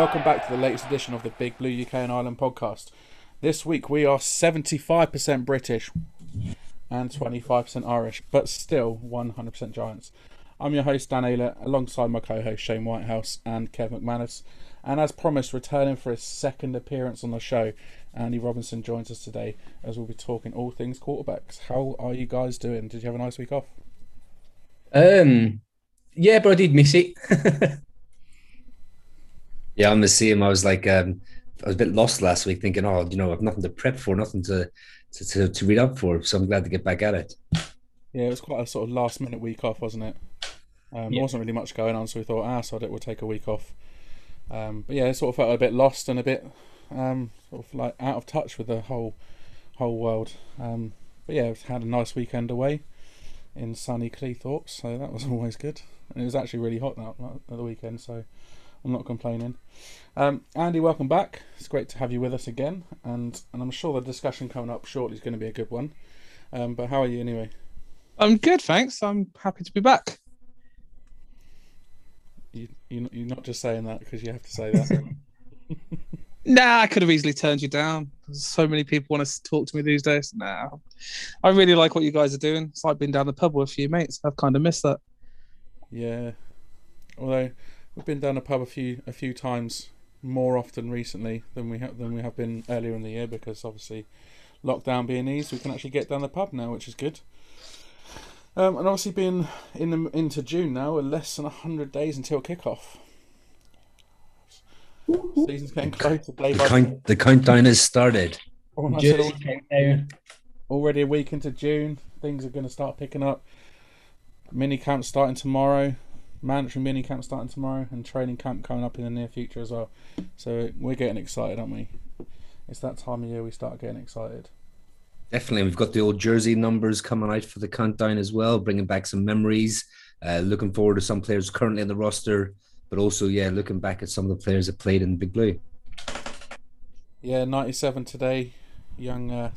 welcome back to the latest edition of the Big Blue UK and Ireland podcast. This week we are 75% British and 25% Irish, but still 100% Giants. I'm your host, Dan Ayler, alongside my co host, Shane Whitehouse and Kev McManus. And as promised, returning for his second appearance on the show, Andy Robinson joins us today as we'll be talking all things quarterbacks. How are you guys doing? Did you have a nice week off? Um, yeah, but I did miss it. yeah, I'm the same. I was like, um, I was a bit lost last week, thinking, oh, you know, I've nothing to prep for, nothing to to, to, to read up for. So I'm glad to get back at it. Yeah, it was quite a sort of last minute week off, wasn't it? Um, yeah. There wasn't really much going on, so we thought, ah, so it would take a week off. Um, but yeah, it sort of felt a bit lost and a bit um, sort of like out of touch with the whole whole world. Um, but yeah, I've had a nice weekend away in sunny Cleethorpes, so that was always good. And it was actually really hot that, that the weekend, so I'm not complaining. Um, Andy, welcome back. It's great to have you with us again, and and I'm sure the discussion coming up shortly is going to be a good one. Um, but how are you anyway? I'm good, thanks. I'm happy to be back. You, you you're not just saying that because you have to say that. nah, I could have easily turned you down. So many people want to talk to me these days. Nah, I really like what you guys are doing. It's like being down the pub with a few mates. I've kind of missed that. Yeah, although we've been down a pub a few a few times more often recently than we have than we have been earlier in the year because obviously lockdown being eased, we can actually get down the pub now, which is good. Um, and obviously, being in the, into June now, less than hundred days until kickoff. Season's getting closer. Day the, count, the countdown has started. Already a week into June, things are going to start picking up. Mini camp starting tomorrow mandatory mini camp starting tomorrow and training camp coming up in the near future as well. So we're getting excited, aren't we? It's that time of year we start getting excited. Definitely, we've got the old jersey numbers coming out for the countdown as well, bringing back some memories. Uh, looking forward to some players currently in the roster, but also yeah, looking back at some of the players that played in Big Blue. Yeah, ninety-seven today, young uh,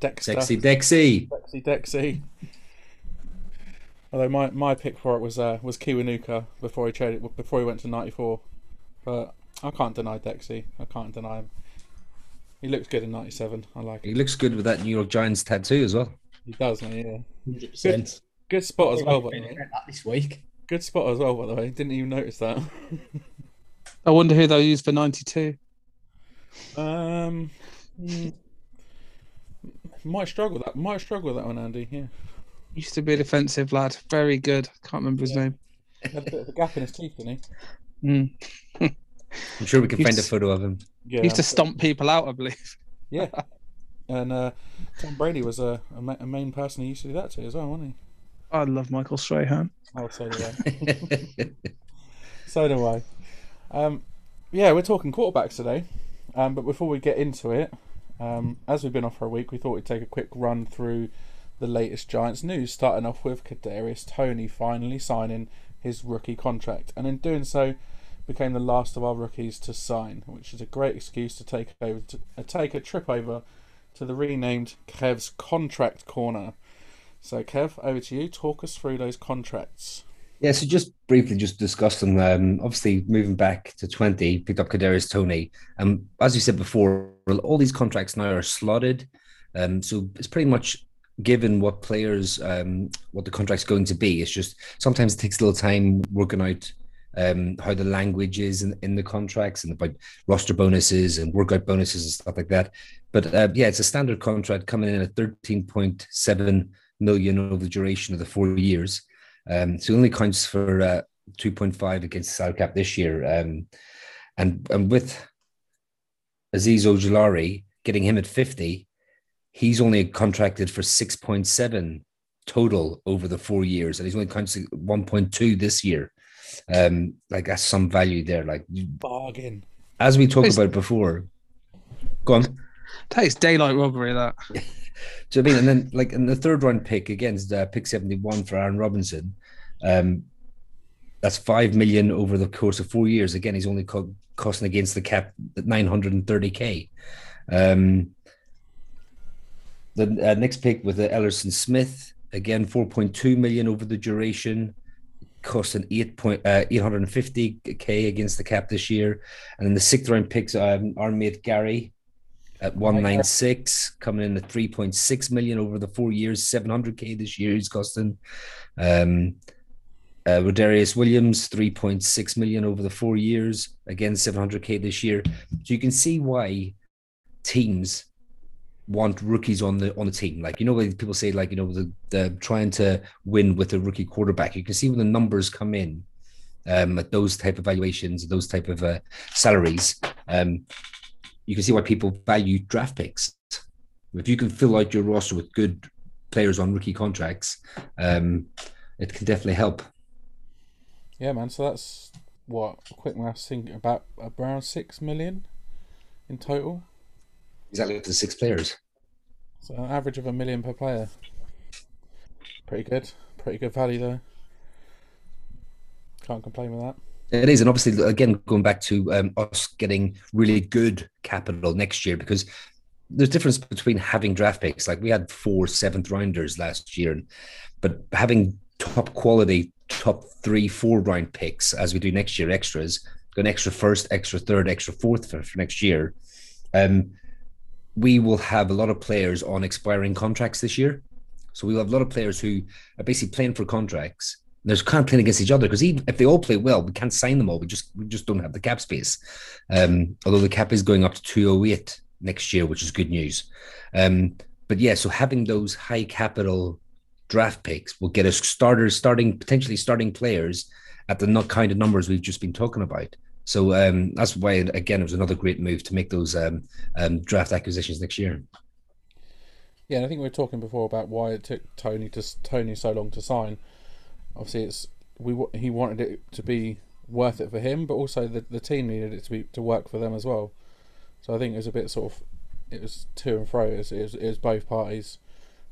Dexter. Dexy Dexy. Dexy Dexy. Although my, my pick for it was uh, was Kiwanuka before he traded before he went to ninety four, but I can't deny Dexy. I can't deny him. He looks good in ninety seven. I like. It. He looks good with that New York Giants tattoo as well. He does, man. Yeah. Good, good spot as well. By the way. This week. Good spot as well, by the way. Didn't even notice that. I wonder who they'll use for ninety two. Um, hmm. might struggle that. Might struggle that one, Andy. Yeah. Used to be a defensive lad. Very good. Can't remember his yeah. name. Had a bit of a gap in his teeth, didn't he? Mm. I'm sure we can find a photo of him. Yeah, he used to stomp people out, I believe. Yeah. And uh, Tom Brady was a, a, ma- a, main person he used to do that to as well, wasn't he? I love Michael Strahan. Oh, so do I. so do I. Um, yeah, we're talking quarterbacks today. Um, but before we get into it, um, as we've been off for a week, we thought we'd take a quick run through the latest Giants news, starting off with Kadarius Toney finally signing his rookie contract, and in doing so, became the last of our rookies to sign, which is a great excuse to take over to uh, take a trip over to the renamed Kev's Contract Corner. So, Kev, over to you. Talk us through those contracts. Yeah, so just briefly, just discuss them. Um, obviously, moving back to twenty, picked up Kadarius Toney. Um, as you said before, all these contracts now are slotted. Um, so it's pretty much given what players um, what the contract's going to be. It's just sometimes it takes a little time working out um, how the language is in, in the contracts and about roster bonuses and workout bonuses and stuff like that. But uh, yeah, it's a standard contract coming in at 13.7 million over the duration of the four years. Um, so it only counts for uh, 2.5 against the salary cap this year. Um, and, and with Azeez Ojulari getting him at 50, he's only contracted for 6.7 total over the four years, and he's only contracted 1.2 this year. Um, like that's some value there. Like bargain. As we talked about before. Go on. Takes daylight robbery that. so I mean, and then like in the third round pick against uh, pick 71 for Aaron Robinson, um, that's five million over the course of four years. Again, he's only co- costing against the cap at 930k. Um, the uh, next pick with the Elerson Smith, again 4.2 million over the duration. costing eight point uh, eight hundred and fifty k against the cap this year, and then the sixth round picks um, our mate Gary at one nine six, coming in at three point six million over the four years, seven hundred k this year he's costing. Um, uh, Rodarius Williams, 3.6 million over the four years, again 700k this year. So you can see why teams want rookies on the on the team. Like you know, people say like you know the, the trying to win with a rookie quarterback. You can see when the numbers come in um, at those type of valuations, those type of uh, salaries. Um, you can see why people value draft picks. If you can fill out your roster with good players on rookie contracts, um, it can definitely help. Yeah, man. So that's what quick maths think about around six million in total. Exactly the six players. So an average of a million per player. Pretty good. Pretty good value though. Can't complain with that. It is, and obviously, again, going back to um, us getting really good capital next year, because there's a difference between having draft picks. Like we had four seventh rounders last year, but having top quality, top three, four round picks as we do next year, extras, an extra first, extra third, extra fourth for, for next year. Um, we will have a lot of players on expiring contracts this year. So we'll have a lot of players who are basically playing for contracts. They're kind of playing against each other because even if they all play well, we can't sign them all. We just we just don't have the cap space. Um, although the cap is going up to 208 next year, which is good news. Um, but yeah, so having those high capital draft picks will get us starters, starting potentially starting players at the not kind of numbers we've just been talking about. So um, that's why, again, it was another great move to make those um, um, draft acquisitions next year. Yeah, and I think we were talking before about why it took Toney to Toney so long to sign. Obviously, it's we he wanted it to be worth it for him, but also the the team needed it to be to work for them as well. So I think it was a bit sort of it was to and fro. It was, it was, it was both parties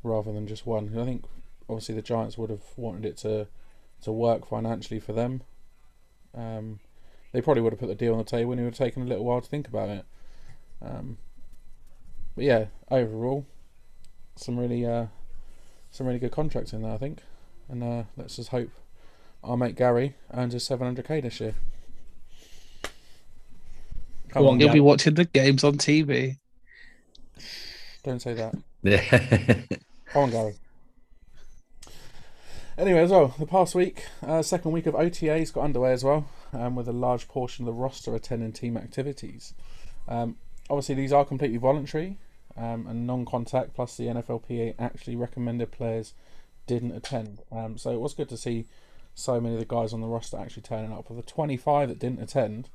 rather than just one. I think obviously the Giants would have wanted it to to work financially for them. Um, they probably would have put the deal on the table and it would have taken a little while to think about it. Um, but yeah, overall, some really uh, some really good contracts in there, I think. And uh, let's just hope our mate Gary earns his 700k this year. Come on, You'll Gary. be watching the games on TV. Don't say that. Come on, Gary. Anyway, as well, the past week, uh, second week of OTAs got underway as well, um, with a large portion of the roster attending team activities. Um, obviously, these are completely voluntary um, and non-contact. Plus, the NFLPA actually recommended players didn't attend. Um, so it was good to see so many of the guys on the roster actually turning up. Of the 25 that didn't attend,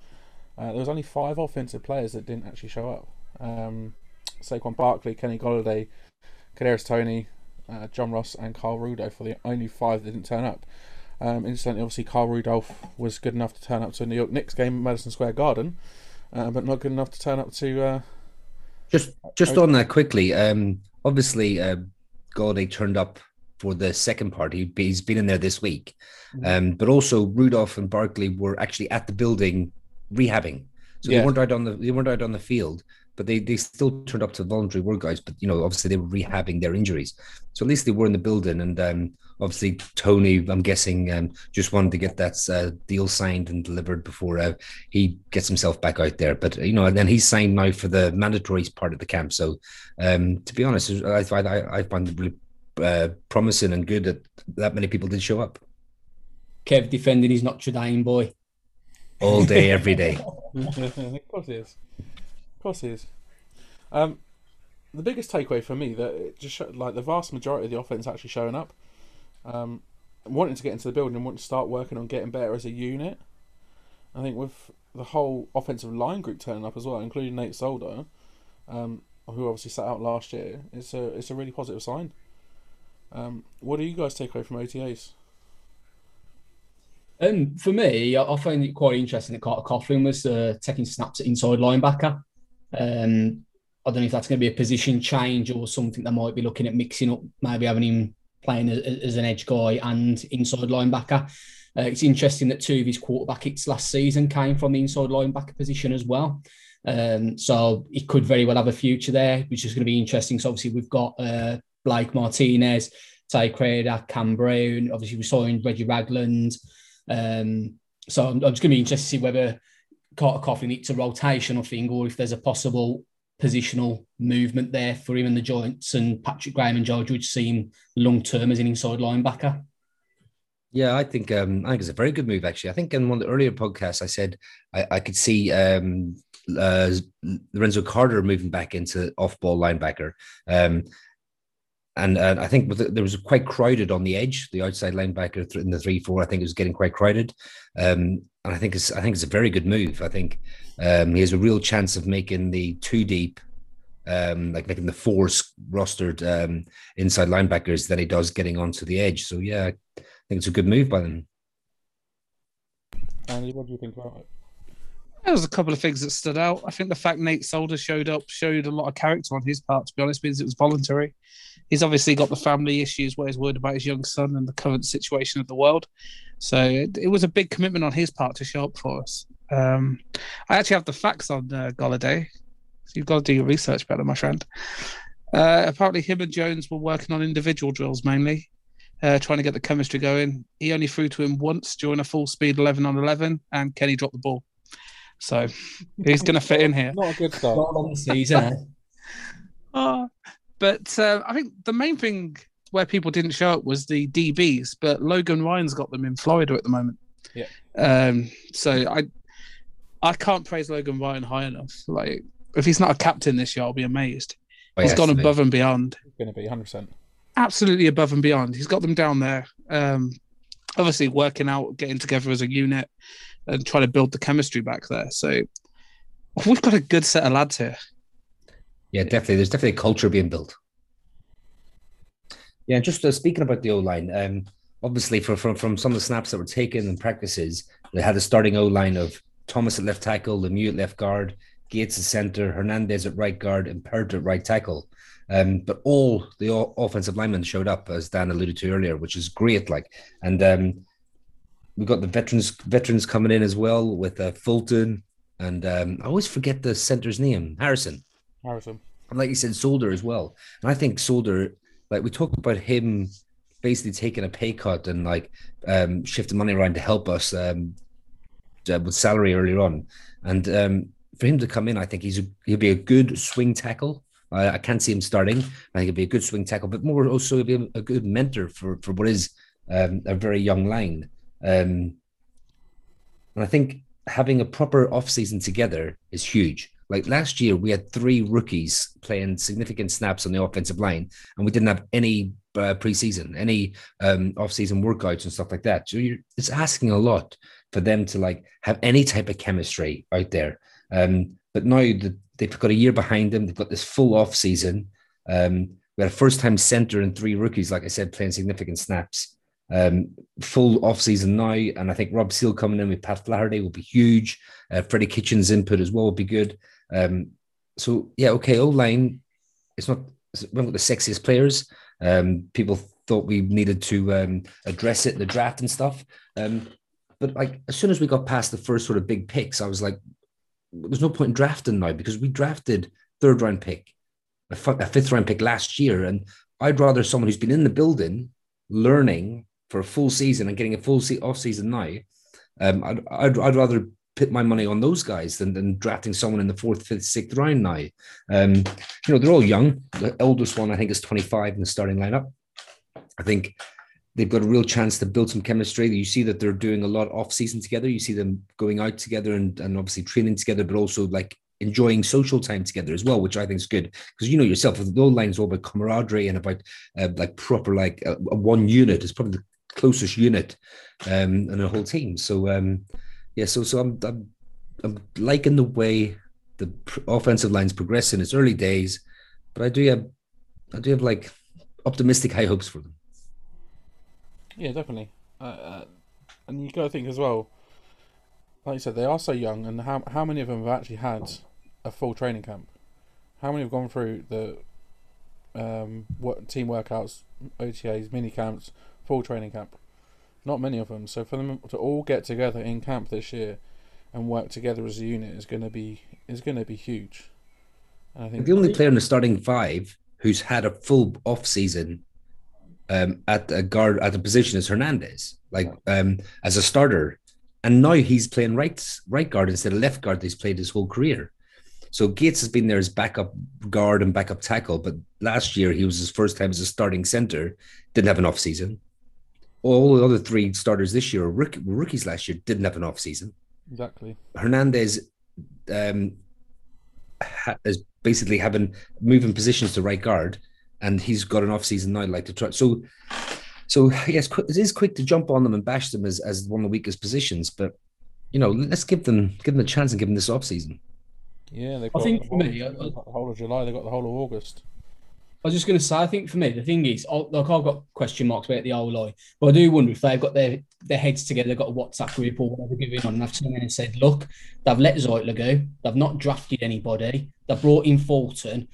uh, there was only five offensive players that didn't actually show up. Um, Saquon Barkley, Kenny Golladay, Kadarius Toney, uh, John Ross, and Kyle Rudolph for the only five that didn't turn up. Um, incidentally, obviously, Kyle Rudolph was good enough to turn up to a New York Knicks game at Madison Square Garden, uh, but not good enough to turn up to. Uh, just just on that quickly, um, obviously, uh, Golladay turned up for the second part. He, has been in there this week, mm-hmm. um, but also Rudolph and Barkley were actually at the building rehabbing, so yeah. they weren't out on the they weren't out on the field but they, they still turned up to voluntary work guys. But you know, obviously they were rehabbing their injuries, so at least they were in the building. And um, obviously Toney, I'm guessing, um, just wanted to get that uh, deal signed and delivered before uh, he gets himself back out there. But you know, and then he's signed now for the mandatory part of the camp. So um, to be honest, I I, I find it really uh, promising and good that that many people did show up. Kev defending his Notre Dame boy all day, every day. of course he is. Of course he is. Um, the biggest takeaway for me that it just showed, like the vast majority of the offense actually showing up, um, wanting to get into the building and wanting to start working on getting better as a unit. I think with the whole offensive line group turning up as well, including Nate Solder, um, who obviously sat out last year, it's a it's a really positive sign. Um, what do you guys take away from OTAs? Um, for me, I, I find it quite interesting that Carter Coughlin was uh, taking snaps at inside linebacker. Um, I don't know if that's going to be a position change or something that might be looking at mixing up, maybe having him playing as, as an edge guy and inside linebacker. Uh, it's interesting that two of his quarterback hits last season came from the inside linebacker position as well. Um, so it could very well have a future there, which is going to be interesting. So obviously we've got uh, Blake Martinez, Tae Crowder, Cam Brown. Obviously, we saw in Reggie Ragland. Um, so I'm, I'm just going to be interested to see whether Carter Coughlin it's a rotational thing or if there's a possible positional movement there for him and the Giants and Patrick Graham and George would see him long term as an inside linebacker. Yeah, I think um, I think it's a very good move. Actually, I think in one of the earlier podcasts, I said I, I could see um, uh, Lorenzo Carter moving back into off-ball linebacker, um, and uh, I think the, there was quite crowded on the edge, the outside linebacker in the three-four. I think it was getting quite crowded, um, and I think it's I think it's a very good move. I think um, he has a real chance of making the two deep um, like making the four rostered um, inside linebackers than he does getting onto the edge. So yeah, I think it's a good move by them. Andy, what do you think about it? There was a couple of things that stood out. I think the fact Nate Solder showed up showed a lot of character on his part. To be honest, means it was voluntary. He's obviously got the family issues where he's worried about his young son and the current situation of the world. So it, it was a big commitment on his part to show up for us. Um, I actually have the facts on uh, Golladay. So you've got to do your research better, my friend. Uh, apparently, him and Jones were working on individual drills mainly uh, trying to get the chemistry going. He only threw to him once during a full speed 11 on 11, and Kenny dropped the ball. So he's going to fit in here. Not a good start. Not on the season. uh, but uh, I think the main thing where people didn't show up was the DBs, but Logan Ryan's got them in Florida at the moment. Yeah. Um, so I I can't praise Logan Ryan high enough. Like if he's not a captain this year, I'll be amazed. Oh, he's yes, gone above and beyond. He's going to be 100. percent absolutely above and beyond. He's got them down there. Um, obviously, working out, getting together as a unit, and trying to build the chemistry back there. So we've got a good set of lads here. Yeah, definitely. There's definitely a culture being built. Yeah, just uh, speaking about the O line, um, obviously for, from from some of the snaps that were taken in practices, they had a starting O line of Thomas at left tackle, Lemieux at left guard, Gates at center, Hernandez at right guard, and Peart at right tackle. Um, but all the offensive linemen showed up, as Dan alluded to earlier, which is great. Like, and um, we got the veterans veterans coming in as well with uh, Fulton, and um, I always forget the center's name, Harrison. Harrison. And like you said, Solder as well. And I think Solder, like we talked about him basically taking a pay cut and like um, shifting money around to help us um, uh, with salary earlier on. And um, for him to come in, I think he's a, he'll be a good swing tackle I, I can't see him starting. I think he'll be a good swing tackle, but more also he'd be a good mentor for for what is um, a very young line. Um, and I think having a proper off season together is huge. Like last year, we had three rookies playing significant snaps on the offensive line, and we didn't have any uh, preseason, any um, off-season workouts and stuff like that. So it's asking a lot for them to like have any type of chemistry out there. Um, but now the, they've got a year behind them. They've got this full off season. Um, we had a first time center and three rookies, like I said, playing significant snaps. Um, full off season now, and I think Rob Sale coming in with Pat Flaherty will be huge. Uh, Freddie Kitchens' input as well will be good. Um, so yeah, okay, O line. It's not one of the sexiest players. Um, people thought we needed to um, address it in the draft and stuff. Um, but like as soon as we got past the first sort of big picks, I was like, there's no point in drafting now because we drafted third round pick, a, fifth round pick last year, and I'd rather someone who's been in the building, learning for a full season and getting a full se- off season now. Um, I'd, I'd, I'd rather put my money on those guys than, than drafting someone in the fourth, fifth, sixth round now. Um, you know, they're all young. The oldest one, I think, is 25 in the starting lineup. I think they've got a real chance to build some chemistry. You see that they're doing a lot off season together. You see them going out together and, and obviously training together, but also like enjoying social time together as well, which I think is good because you know yourself, the old line is all about camaraderie and about uh, like proper like a, a one unit. It's probably the closest unit um, and a whole team. So um, yeah, so so I'm, I'm I'm liking the way the offensive line's progressing. In It's early days, but I do have I do have like optimistic high hopes for them. Yeah, definitely. Uh, uh, and you got to think as well. Like you said, they are so young, and how how many of them have actually had a full training camp? How many have gone through the um, what team workouts, OTAs, mini camps, full training camp? Not many of them. So for them to all get together in camp this year and work together as a unit is going to be is going to be huge. And I think the only player in the starting five who's had a full off season um, at a guard at a position as Hernandez, like um, as a starter, and now he's playing right right guard instead of left guard. He's played his whole career. So Gates has been there as backup guard and backup tackle, but last year he was his first time as a starting center. Didn't have an off season. All the other three starters this year were, rookies last year. Didn't have an off season. Exactly. Hernandez um, ha- is basically having moving positions to right guard, and he's got an off season now. Like to try, so so yes, it is quick to jump on them and bash them as, as one of the weakest positions, but you know, let's give them give them a chance and give them this off season. Yeah, they've I think the for whole, me, I- the whole of July. They've got the whole of August. I was just going to say, I think for me, the thing is, I- like I've got question marks about the O line, but I do wonder if they've got their, their heads together, they've got a WhatsApp group or whatever going on, and they've turned in and said, look, they've let Zeitler go, they've not drafted anybody, they've brought in Fulton,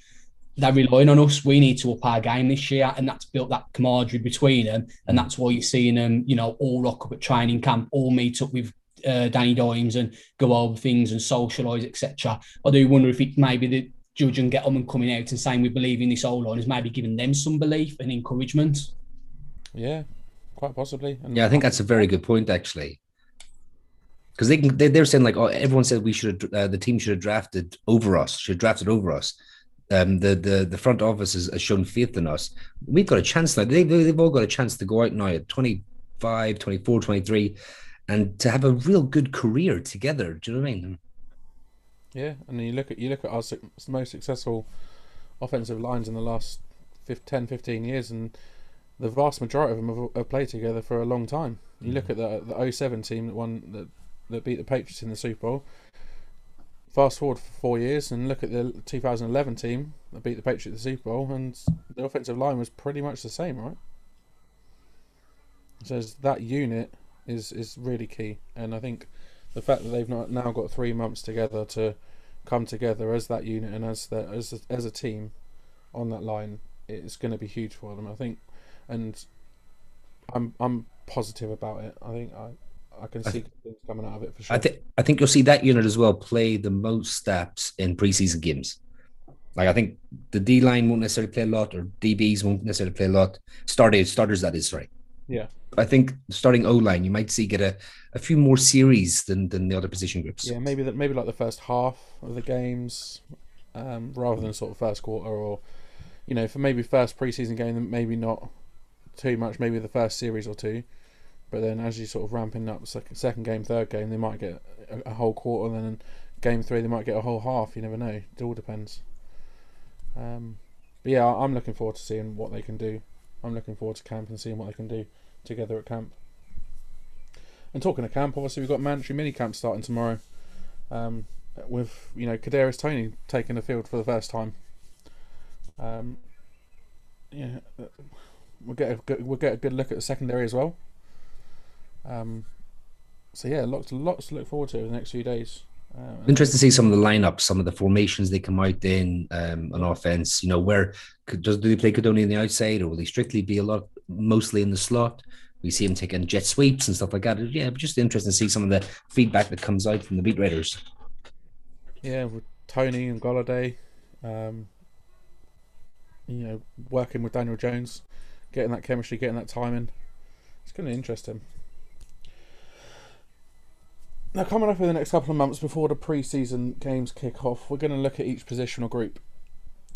they're relying on us. We need to up our game this year, and that's built that camaraderie between them, and that's why you're seeing them, you know, all rock up at training camp, all meet up with uh, Danny Dimes and go over things and socialise, etc. I do wonder if it maybe the Judge and Gettleman coming out and saying we believe in this O line is maybe giving them some belief and encouragement. Yeah, quite possibly. And Yeah, I think that's a very good point actually. Because they can, they, they're saying like, oh, everyone said we should have, uh, the team should have drafted over us, should have drafted over us. Um, the the the front office has, has shown faith in us. We've got a chance now. They, they, they've all got a chance to go out now at 25, 24, 23 and to have a real good career together. Do you know what I mean? Yeah, and then you look at you look at our most successful offensive lines in the last fif- 10, 15 years, and the vast majority of them have, have played together for a long time. You look at the the 07 team that won that that beat the Patriots in the Super Bowl. Fast forward for four years and look at the 2011 team that beat the Patriots at the Super Bowl, and the offensive line was pretty much the same, right? So that unit is is really key, and I think the fact that they've not now got three months together to come together as that unit and as the, as a, as a team on that line, it's going to be huge for them. I think, and I'm I'm positive about it. I think I I can I see things coming out of it for sure. I think I think you'll see that unit as well play the most snaps in preseason games. Like I think the D line won't necessarily play a lot, or DBs won't necessarily play a lot. Starters, starters that is sorry. Yeah. I think starting O line, you might see get a, a few more series than than the other position groups. yeah, maybe that maybe like the first half of the games, um, rather than sort of first quarter or, you know, for maybe first preseason game, maybe not too much. Maybe the first series or two, but then as you sort of ramping up second second game, third game, they might get a, a whole quarter. And then game three, they might get a whole half. You never know. It all depends. Um, but yeah, I'm looking forward to seeing what they can do. I'm looking forward to camp and seeing what they can do together at camp. And talking of camp, obviously we've got mandatory mini camp starting tomorrow. Um, with you know Kadarius Toney taking the field for the first time. Um, yeah, uh, we'll get a good, we'll get a good look at the secondary as well. Um, so yeah, lots lots to look forward to over the next few days. And- Interesting to see some of the lineups, some of the formations they come out in um, on offense. You know, where could, does do they play Codoni on the outside, or will they strictly be a lot mostly in the slot? We see him taking jet sweeps and stuff like that. Yeah, but just interesting to see some of the feedback that comes out from the beat writers. Yeah, with Toney and Golladay, um, you know, working with Daniel Jones, getting that chemistry, getting that timing. It's going to interest him. Now, coming up in the next couple of months before the pre-season games kick off, we're going to look at each positional group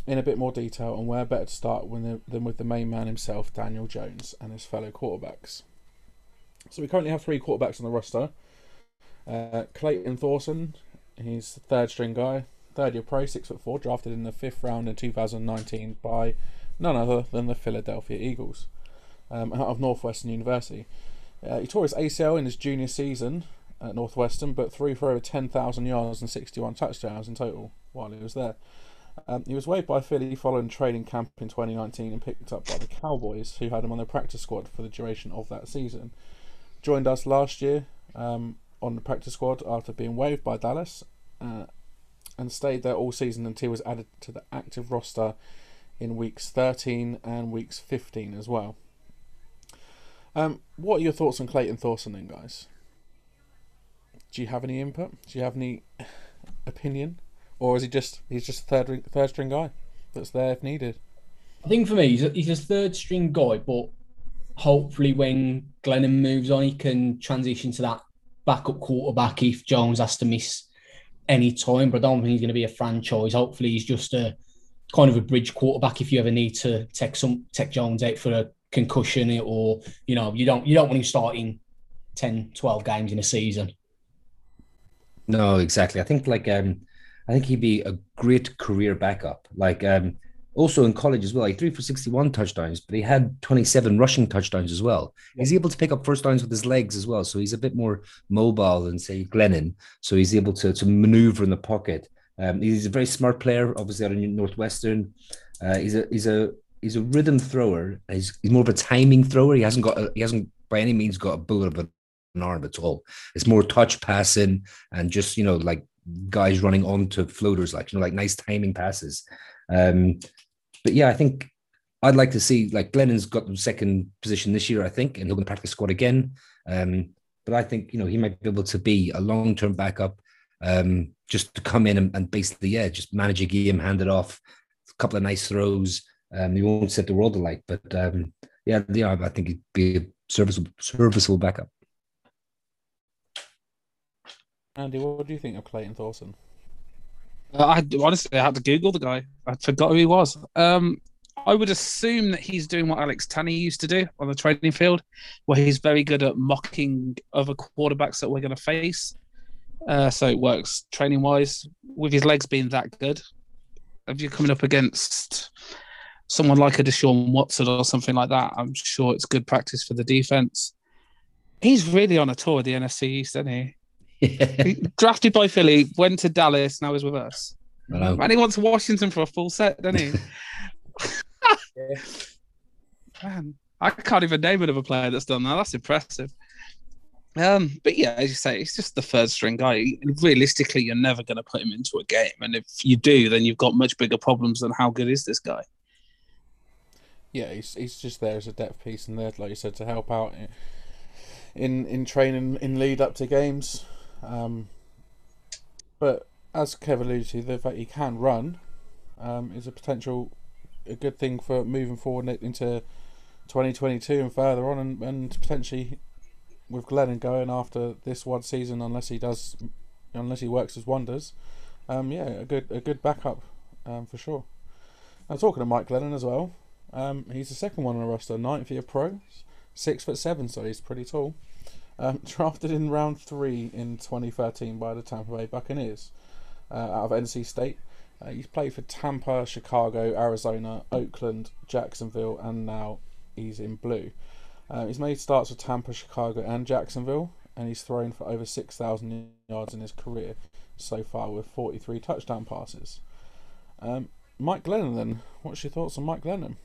in a bit more detail and where better to start than with the main man himself, Daniel Jones, and his fellow quarterbacks. So we currently have three quarterbacks on the roster. Uh, Clayton Thorson, he's the third string guy, third year pro, six foot four, drafted in the fifth round in 2019 by none other than the Philadelphia Eagles, um, out of Northwestern University. Uh, he tore his ACL in his junior season at Northwestern, but threw for over 10,000 yards and 61 touchdowns in total while he was there. Um, he was waived by Philly following training camp in 2019 and picked up by the Cowboys, who had him on their practice squad for the duration of that season. Joined us last year um, on the practice squad after being waived by Dallas uh, and stayed there all season until he was added to the active roster in weeks 13 and weeks 15 as well. Um, what are your thoughts on Clayton Thorson then, guys? Do you have any input? Do you have any opinion, or is he just he's just a third third string guy that's there if needed? I think for me, he's a, he's a third string guy, but hopefully when Glennon moves on, he can transition to that backup quarterback if Jones has to miss any time. But I don't think he's going to be a franchise. Hopefully, he's just a kind of a bridge quarterback if you ever need to take some take Jones out for a concussion or you know you don't you don't want him starting 10 12 games in a season no exactly i think like um i think he'd be a great career backup like um also in college as well. He threw for 61 touchdowns, but he had 27 rushing touchdowns as well. Yeah. He's able to pick up first downs with his legs as well. So he's a bit more mobile than, say, Glennon. So he's able to, to maneuver in the pocket. Um, he's a very smart player, obviously out of Northwestern. Uh, he's a he's a he's a rhythm thrower. He's, he's more of a timing thrower. He hasn't got a, he hasn't by any means got a bullet of an arm at all. It's more touch passing and just you know like guys running onto floaters, like you know like nice timing passes. Um, but yeah, I think I'd like to see like Glennon's got the second position this year, I think, and he'll be practice squad again. Um, but I think you know he might be able to be a long term backup, um, just to come in and, and, basically yeah, just manage a game, hand it off, a couple of nice throws. Um, he won't set the world alight, but um, yeah, yeah, I think he'd be a serviceable serviceable backup. Andy, what do you think of Clayton Thorson? Uh, I honestly I had to Google the guy. I forgot who he was. Um, I would assume that he's doing what Alex Tanney used to do on the training field, where he's very good at mocking other quarterbacks that we're going to face. Uh, so it works training wise with his legs being that good. If you're coming up against someone like a Deshaun Watson or something like that, I'm sure it's good practice for the defense. He's really on a tour of the NFC East, isn't he? Drafted by Philly, went to Dallas, now he's with us. Hello. And he wants Washington for a full set, doesn't he? yeah. Man, I can't even name another player that's done that. That's impressive. Um, but yeah, as you say, he's just the third string guy. Realistically, you're never going to put him into a game, and if you do, then you've got much bigger problems than how good is this guy. Yeah, he's he's just there as a depth piece and there, like you said, to help out in in training in lead up to games. Um, but as Kev alluded to, the fact he can run um, is a potential a good thing for moving forward into 2022 and further on, and, and potentially with Glennon going after this one season, unless he does, unless he works his wonders. Um, yeah, a good a good backup um, for sure. Now talking to Mike Glennon as well, um, he's the second one on the roster, ninth year pro, six foot seven, so he's pretty tall. Um, drafted in round three in 2013 by the Tampa Bay Buccaneers uh, out of NC State. Uh, he's played for Tampa, Chicago, Arizona, Oakland, Jacksonville, and now he's in blue. Uh, he's made starts for Tampa, Chicago, and Jacksonville, and he's thrown for over 6,000 yards in his career so far with 43 touchdown passes. Um, Mike Glennon, then, what's your thoughts on Mike Glennon?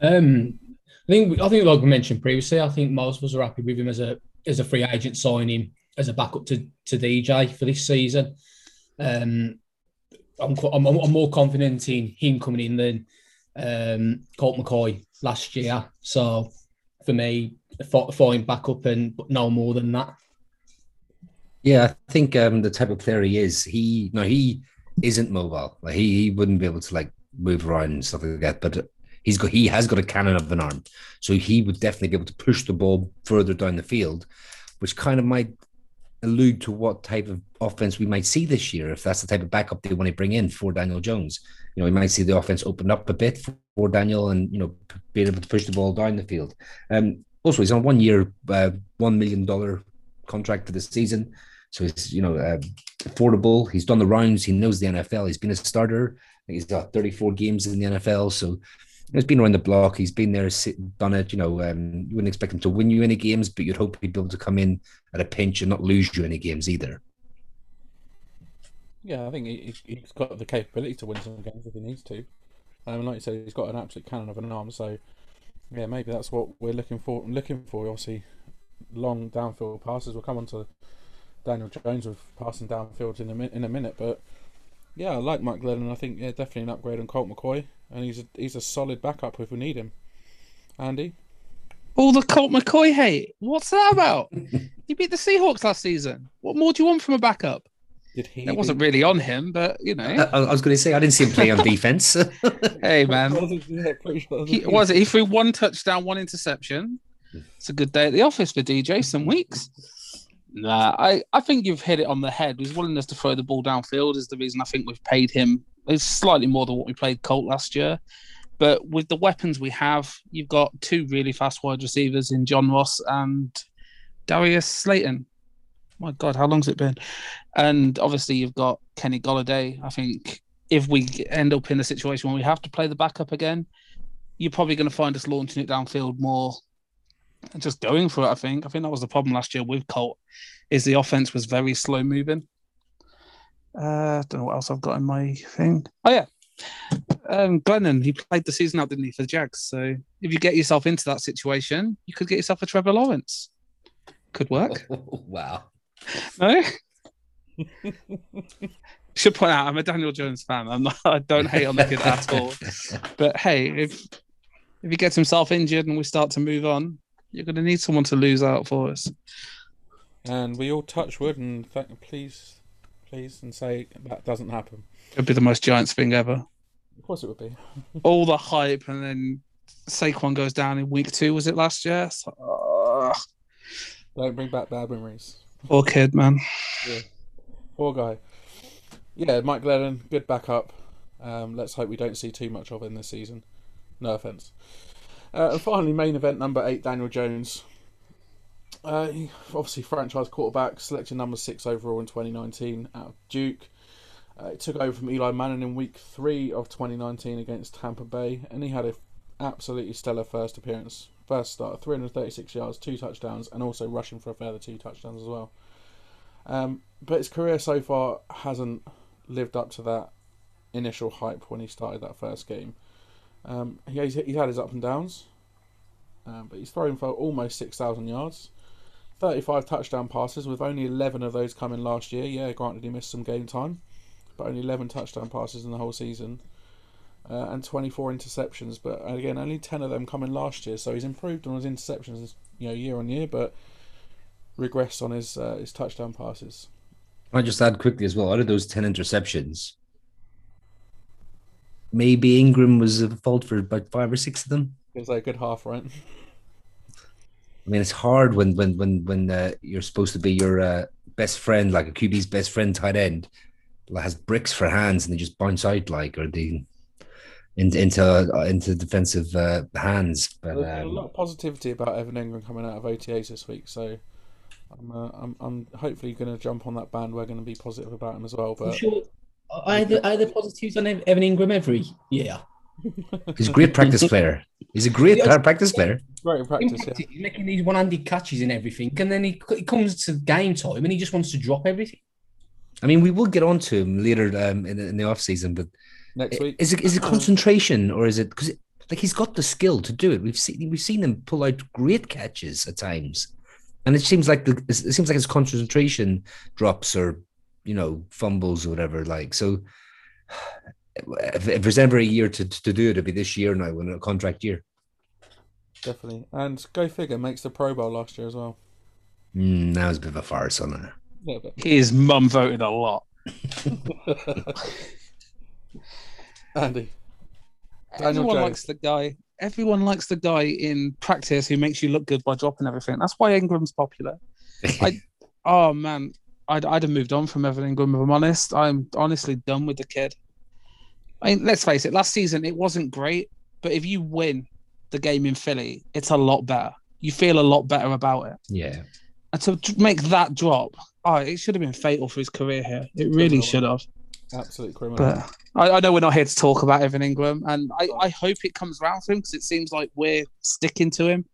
Um, I think I think like we mentioned previously, I think most of us are happy with him as a as a free agent signing as a backup to, to DJ for this season. Um, I'm, I'm, I'm more confident in him coming in than um, Colt McCoy last year. So for me, falling back up and no more than that. Yeah, I think um, the type of player he is, he no, he isn't mobile. Like he, he wouldn't be able to like move around and stuff like that. But He's got he has got a cannon of an arm, so he would definitely be able to push the ball further down the field, which kind of might allude to what type of offense we might see this year if that's the type of backup they want to bring in for Daniel Jones. You know, we might see the offense open up a bit for Daniel and you know being able to push the ball down the field. Um, also, he's on one year, uh, one million dollar contract for the season. So he's, you know, uh, affordable. He's done the rounds. He knows the NFL. He's been a starter. He's got 34 games in the NFL. So he's been around the block. He's been there, done it. You know, um, you wouldn't expect him to win you any games, but you'd hope he'd be able to come in at a pinch and not lose you any games either. Yeah, I think he, has got the capability to win some games if he needs to. Um, like you said, he's got an absolute cannon of an arm. So, yeah, maybe that's what we're looking for. Looking for obviously long downfield passes. We'll come on to Daniel Jones with passing downfield in a in a minute, but yeah, I like Mike Glennon. I think yeah, definitely an upgrade on Colt McCoy and he's a, he's a solid backup if we need him. Andy? All the Colt McCoy hate. What's that about? he beat the Seahawks last season. What more do you want from a backup? Did he? It wasn't really on him, but you know, I, I was going to say I didn't see him play on defense. hey man, Yeah, pretty sure that was he, was it? He threw one touchdown, one interception. It's a good day at the office for DJ. Some weeks. Nah, I, I think you've hit it on the head. His willingness to throw the ball downfield is the reason I think we've paid him. It's slightly more than what we played Colt last year. But with the weapons we have, you've got two really fast wide receivers in John Ross and Darius Slayton. My God, how long's it been? And obviously, you've got Kenny Golladay. I think if we end up in a situation where we have to play the backup again, you're probably going to find us launching it downfield more and just going for it. I think. I think that was the problem last year with Colt, is the offense was very slow moving. Uh, don't know what else I've got in my thing. Oh yeah, um, Glennon. He played the season out, didn't he, for the Jags? So if you get yourself into that situation, you could get yourself a Trevor Lawrence. Could work. wow. No. Should point out, I'm a Daniel Jones fan. I'm not. I don't hate on the kid at all. But hey, if if he gets himself injured and we start to move on, you're going to need someone to lose out for us. And we all touch wood and thank, please, please, and say that doesn't happen. It'd be the most Giants thing ever. Of course, it would be. All the hype, and then Saquon goes down in week two. Was it last year? Like, Don't bring back bad memories. poor kid, man. Yeah. Poor guy. Yeah, Mike Glennon, good backup. Um, let's hope we don't see too much of him this season. No offense. Uh, and finally, main event number eight, Daniel Jones. Uh, obviously, franchise quarterback, selected number six overall in 2019 out of Duke. Uh, he took over from Eli Manning in week three of 2019 against Tampa Bay, and he had an absolutely stellar first appearance. First start, 336 yards, two touchdowns, and also rushing for a further two touchdowns as well. Um, but his career so far hasn't lived up to that initial hype when he started that first game. Um, he, he's, he's had his up and downs, um, but he's thrown for almost 6,000 yards. 35 touchdown passes, with only 11 of those coming last year. Yeah, granted, he missed some game time, but only 11 touchdown passes in the whole season. Uh, and 24 interceptions, but again, only 10 of them coming last year. So he's improved on his interceptions, you know, year on year, but regressed on his uh, his touchdown passes. I just add quickly as well. Out of those ten interceptions, maybe Engram was at fault for about five or six of them. It was like a good half, right? I mean, it's hard when when when when uh, you're supposed to be your uh, best friend, like a QB's best friend, tight end, that has bricks for hands and they just bounce out like or the into into uh, into defensive uh, hands. But There's a lot um, of positivity about Evan Engram coming out of OTAs this week, so I'm uh, I'm, I'm hopefully going to jump on that bandwagon and be positive about him as well. I'm But sure. Are there, are there positives on Evan Engram every year? he's a great practice player. He's a great Yeah. practice player. great in In practice, yeah. he's making these one-handed catches and everything, and then he, he comes to game time and he just wants to drop everything. I mean, we will get on to him later um, in, the- in the off season, but Next week, is it is it concentration or is it because like he's got the skill to do it? We've seen we've seen him pull out great catches at times, and it seems like the it seems like his concentration drops or you know fumbles or whatever. Like so, if, if there's ever a year to to do it, it'll be this year now when a contract year. definitely. And go figure, makes the Pro Bowl last year as well. Mm, now it's a bit of a farce on it. Yeah, His mum voted a lot. Andy, Daniel Everyone Jones. likes the guy. Everyone likes the guy in practice who makes you look good by dropping everything. That's why Engram's popular. I, oh man, I'd, I'd have moved on from Evan Engram. If I'm honest, I'm honestly done with the kid. I mean, let's face it. Last season it wasn't great, but if you win the game in Philly, it's a lot better. You feel a lot better about it. yeah, And to make that drop, oh, it should have been fatal for his career here. It really Criminal. should have. absolute criminal. But I, I know we're not here to talk about Evan Engram, and I, I hope it comes round for him because it seems like we're sticking to him.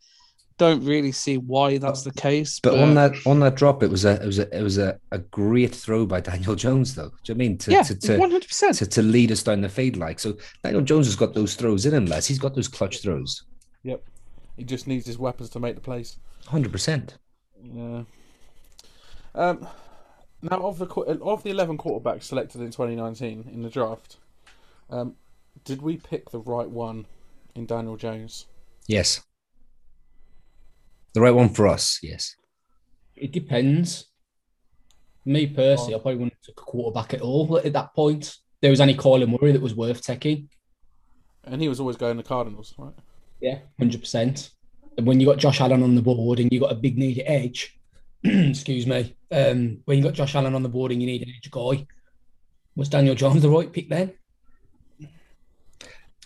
Don't really see why that's the case. but on that on that drop, it was a it was a it was a, a great throw by Daniel Jones, though. Do you know I mean to yeah, to, to one hundred percent. to, to lead us down the fade like. So Daniel Jones has got those throws in him, lads. He's got those clutch throws. yep, he just needs his weapons to make the plays. Hundred percent. Yeah. Um, now of the of the eleven quarterbacks selected in 2019 in the draft, um, did we pick the right one in Daniel Jones? Yes. The right one for us, yes. It depends. Me personally, I probably wouldn't have took a quarterback at all at that point. There was only Kyler Murray that was worth taking. And he was always going to Cardinals, right? Yeah, hundred percent. And when you got Josh Allen on the board and you got a big needed edge, excuse me, um, when you got Josh Allen on the board and you need an edge guy, was Daniel Jones the right pick then?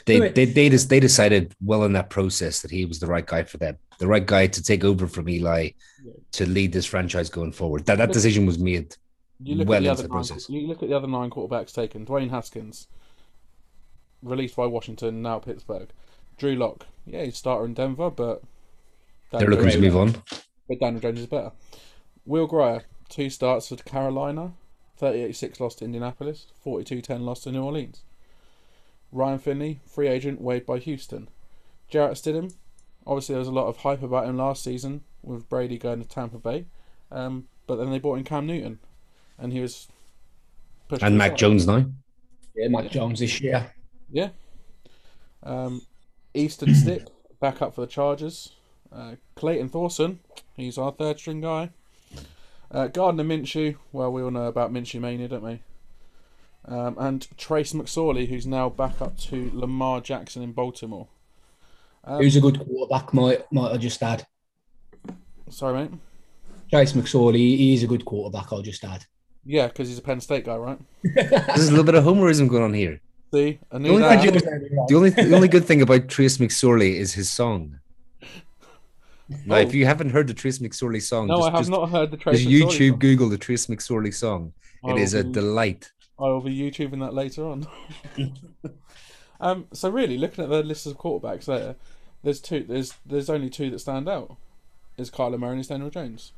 They, they they just they decided well in that process that he was the right guy for them, the right guy to take over from Eli Yeah. to lead this franchise going forward. That that decision was made. You look Well at the into other the nine, process. you look at the other nine quarterbacks taken. Dwayne Haskins, released by Washington, now Pittsburgh. Drew Lock, yeah, he's starter in Denver, but They're Daniel looking to move on. But Daniel Jones is better. Will Grier, two starts for Carolina, 38-6 loss to Indianapolis, 42-10 loss to New Orleans. Ryan Finley, free agent, waived by Houston. Jarrett Stidham, obviously there was a lot of hype about him last season with Brady going to Tampa Bay, um, but then they brought in Cam Newton, and he was pushed And to Mac side. Jones now. Yeah, Mac Jones this year. Yeah. Um, Easton Stick back up for the Chargers. Uh, Clayton Thorson, he's our third string guy. Uh, Gardner Minshew, well, we all know about Minshew Mania, don't we? Um, and Trace McSorley, who's now back up to Lamar Jackson in Baltimore. Um, Who's a good quarterback? Might might I just add? sorry, mate. Trace McSorley, He's a good quarterback. I'll just add. Yeah, because he's a Penn State guy, right? There's a little bit of homerism going on here. See, I The only, that. thing, the only the only good thing about Trace McSorley is his song. Now, if Oh. you haven't heard the Trace McSorley song, No, just, I have just, not heard the Trace just McSorley YouTube song. Google the Trace McSorley song. I It will is a delight. I will be YouTubing that later on. um, so really, looking at the list of quarterbacks there, there's two. There's there's only two that stand out. Is Kyler Murray and Daniel Jones.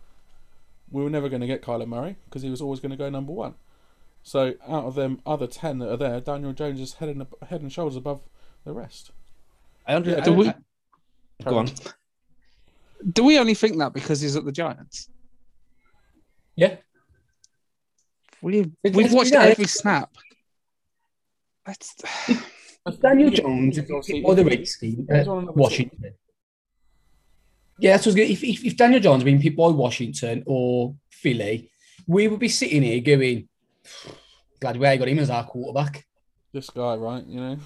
We were never going to get Kyler Murray because he was always going to go number one. So out of them other ten that are there, Daniel Jones is head and head and shoulders above the rest. I under, Yeah, Do don't- we, I- go on. do we only think that because he's at the Giants? Yeah, We've we've watched yeah, every snap. That's Daniel Jones he's obviously- or the if he- Redskins, if he's uh, on another Washington. Yeah, that's what's good. If, if, if Daniel Jones had been picked by Washington or Philly, we would be sitting here going, glad we got him as our quarterback. This guy, right? You know.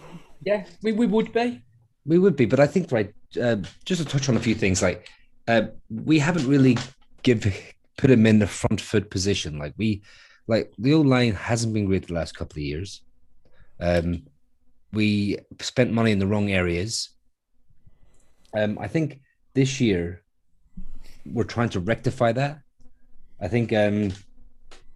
Yeah, we, we would be. We would be, but I think right. Uh, just to touch on a few things, like uh, we haven't really give put him in the front foot position. Like we, like the old line hasn't been great the last couple of years. Um, we spent money in the wrong areas. Um, I think this year we're trying to rectify that. I think um,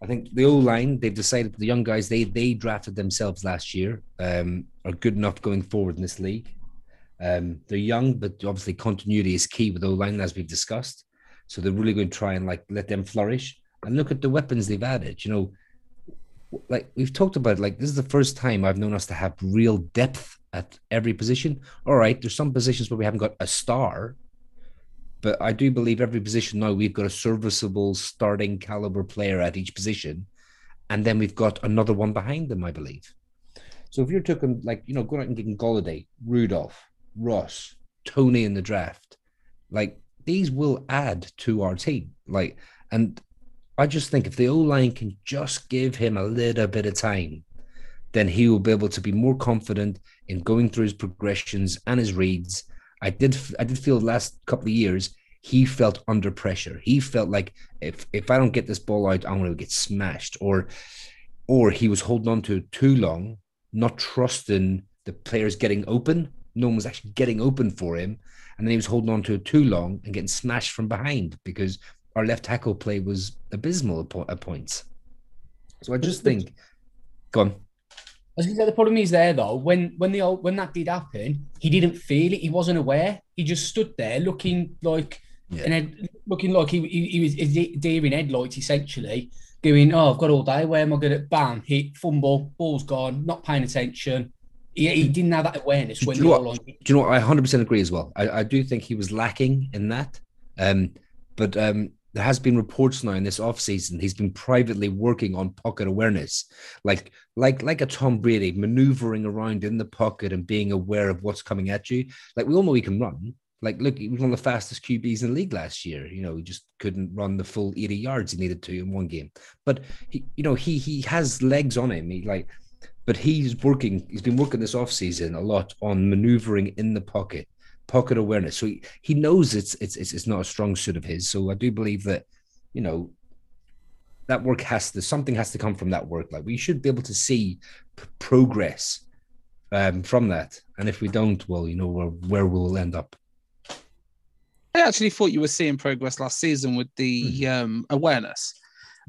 I think the old line they've decided the young guys they they drafted themselves last year um, are good enough going forward in this league. Um, they're young, but obviously continuity is key with O line as we've discussed. So they're really going to try and like let them flourish and look at the weapons they've added. You know, like we've talked about, like this is the first time I've known us to have real depth at every position. All right, there's some positions where we haven't got a star, but I do believe every position now we've got a serviceable starting caliber player at each position, and then we've got another one behind them, I believe. So if you're talking like you know going out and getting Golladay, Rudolph, Ross, Toney in the draft, like these will add to our team. Like, and I just think if the O line can just give him a little bit of time, then he will be able to be more confident in going through his progressions and his reads. I did, I did feel the last couple of years he felt under pressure. He felt like if if I don't get this ball out, I'm going to get smashed, or or he was holding on to it too long, not trusting the players getting open. No one was actually getting open for him, and then he was holding on to it too long and getting smashed from behind because our left tackle play was abysmal at, po- points. So I just think, go on. I was gonna say the problem is there though. When when the old, when that did happen, he didn't feel it. He wasn't aware. He just stood there looking like Yeah. and looking like he, he, he was is deer in headlights essentially, going, "Oh, I've got all day. Where am I going to bam hit fumble? Ball's gone. Not paying attention." He, he didn't have that awareness Do when you know what? on. Do you know what? I 100% agree as well. I, I do think he was lacking in that. Um, but um, there has been reports now in this offseason he's been privately working on pocket awareness, like like like a Tom Brady maneuvering around in the pocket and being aware of what's coming at you. Like we all know he can run, Like, look, he was one of the fastest QBs in the league last year. You know, he just couldn't run the full 80 yards he needed to in one game. But he, you know, he he has legs on him. He like, but he's working, he's been working this offseason a lot on maneuvering in the pocket, pocket awareness. So he, he knows it's, it's it's it's not a strong suit of his. So I do believe that, you know, that work has to something has to come from that work. Like we should be able to see p- progress um, from that. And if we don't, well, you know where, where we'll end up. I actually thought you were seeing progress last season with the um, awareness.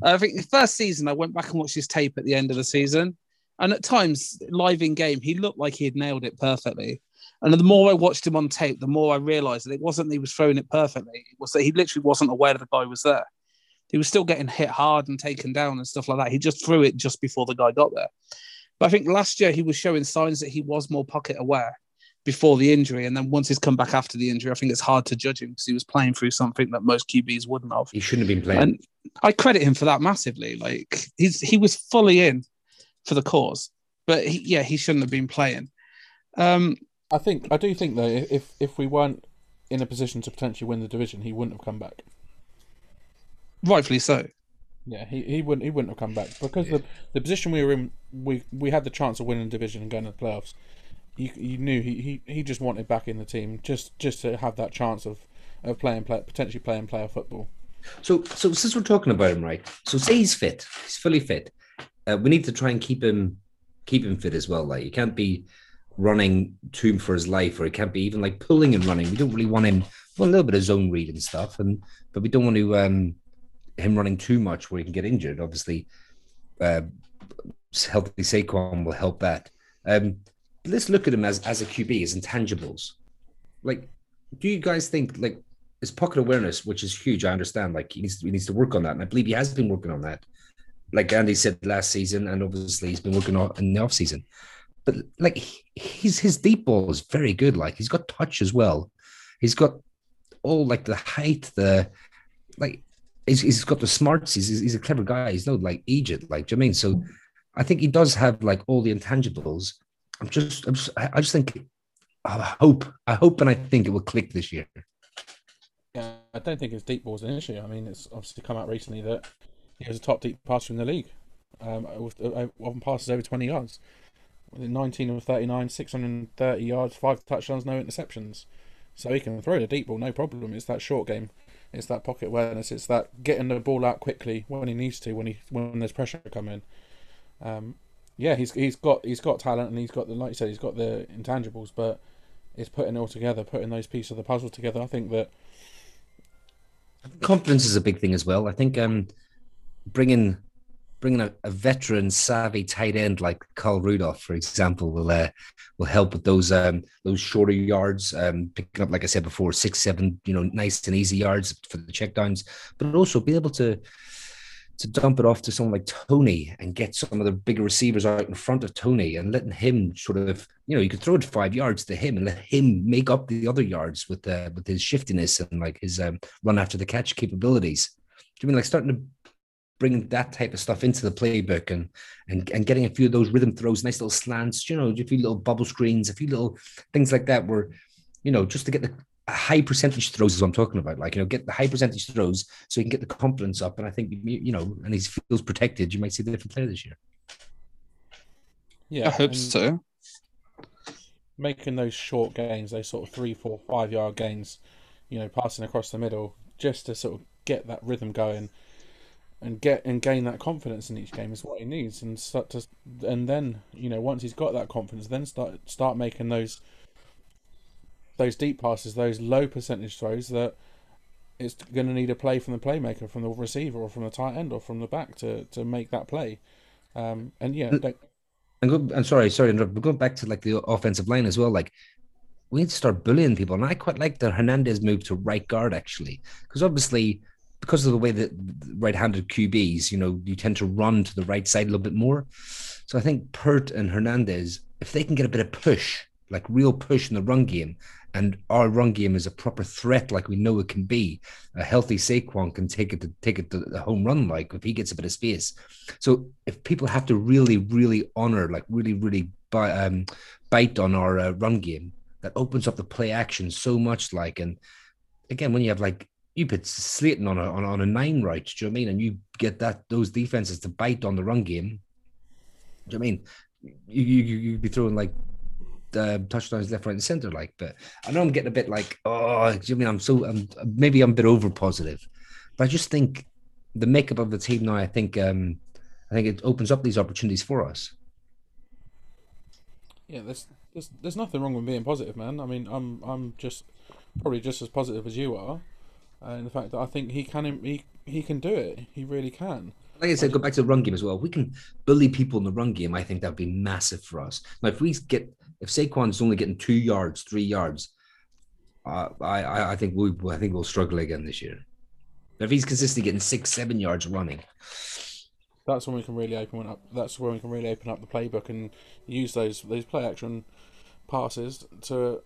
I think the first season, I went back and watched his tape at the end of the season. And at times, live in game, he looked like he had nailed it perfectly. And the more I watched him on tape, the more I realized that it wasn't that he was throwing it perfectly. It was that he literally wasn't aware the guy was there. He was still getting hit hard and taken down and stuff like that. He just threw it just before the guy got there. But I think last year he was showing signs that he was more pocket aware before the injury. And then once he's come back after the injury, I think it's hard to judge him because he was playing through something that most QBs wouldn't have. He shouldn't have been playing. And I credit him for that massively. Like he's he was fully in for the cause, but he, yeah, he shouldn't have been playing. Um, I think I do think though, if if we weren't in a position to potentially win the division, he wouldn't have come back. rightfully so. Yeah, he, he wouldn't he wouldn't have come back because the the position we were in, we we had the chance of winning the division and going to the playoffs. You, you knew he, he, he just wanted back in the team just just to have that chance of, of playing play, potentially playing player football. So, so since we're talking about him, right? So, say he's fit, he's fully fit. Uh, we need to try and keep him, keep him fit as well. Like, he can't be running to him for his life, or he can't be even like pulling and running. We don't really want him. Well, a little bit of zone read and stuff, and but we don't want to um him running too much where he can get injured. Obviously, uh, healthy Saquon will help that. Um, let's look at him as as a QB, as intangibles. Like, do you guys think like his pocket awareness, which is huge. I understand. Like he needs to, he needs to work on that, and I believe he has been working on that. Like Andy said last season, and obviously he's been working on in the off season. But like he's his deep ball is very good. Like he's got touch as well. He's got all like the height, the like he's, he's got the smarts. He's, he's a clever guy. He's not like aged. Like do you know I mean? So I think he does have like all the intangibles. I'm just, I'm just I just think I hope I hope and I think it will click this year. Yeah, I don't think his deep ball's an issue. I mean, it's obviously come out recently that he was a top deep passer in the league. Um, with uh, often passes over 20 yards. 19 of 39, 630 yards, five touchdowns, no interceptions. So he can throw the deep ball, no problem. It's that short game. It's that pocket awareness. It's that getting the ball out quickly when he needs to, when he when there's pressure coming. Um, yeah, he's he's got he's got talent and he's got the like you said he's got the intangibles, but it's putting it all together, putting those pieces of the puzzle together. I think that confidence is a big thing as well. I think um, bringing bringing a, a, veteran, savvy tight end like Kyle Rudolph, for example, will uh, will help with those um, those shorter yards, um, picking up, like I said before, six, seven, you know, nice and easy yards for the checkdowns, but also be able to to dump it off to someone like Toney and get some of the bigger receivers out in front of Toney and letting him sort of, you know, you could throw it five yards to him and let him make up the other yards with uh, with his shiftiness and like his um, run after the catch capabilities. Do you mean like starting to bring that type of stuff into the playbook and and and getting a few of those rhythm throws, nice little slants, you know, a few little bubble screens, a few little things like that, where you know just to get the high percentage throws is what I'm talking about. Like, you know, get the high percentage throws so you can get the confidence up. And I think, you know, and he feels protected. You might see a different player this year. Yeah. I hope so. Making those short gains, those sort of three, four, five yard gains, you know, passing across the middle just to sort of get that rhythm going and get and gain that confidence in each game is what he needs and start to and then you know once he's got that confidence then start start making those those deep passes, those low percentage throws that it's going to need a play from the playmaker, from the receiver, or from the tight end, or from the back to, to make that play. Um, and yeah, and, and go, I'm sorry, sorry, but going back to like the offensive line as well. Like we need to start bullying people, and I quite like the Hernandez move to right guard actually, because obviously because of the way that right-handed QBs, you know, you tend to run to the right side a little bit more. So I think Peart and Hernandez, if they can get a bit of push, like real push in the run game, and our run game is a proper threat like we know it can be. A healthy Saquon can take it to take it to the home run like if he gets a bit of space. So if people have to really, really honor, like really, really buy, um, bite on our uh, run game, that opens up the play action so much. Like, and again, when you have like you put Slayton on a on, on a nine right, do you know I mean? And you get that those defenses to bite on the run game. Do you know I mean? You you you'd be throwing like uh, touchdowns left, right, and center. Like, but I know I'm getting a bit like, oh, do you know I mean I'm so I'm maybe I'm a bit over positive, but I just think the makeup of the team now. I think um I think it opens up these opportunities for us. Yeah, there's there's there's nothing wrong with being positive, man. I mean, I'm I'm just probably just as positive as you are, uh, in the fact that I think he can he he can do it. He really can. Like I said, go back to the run game as well. We can bully people in the run game. I think that'd be massive for us. Now, if we get if Saquon's only getting two yards, three yards, uh, I I think we I think we'll struggle again this year. But if he's consistently getting six, seven yards running, that's when we can really open up. That's when we can really open up the playbook and use those those play action passes to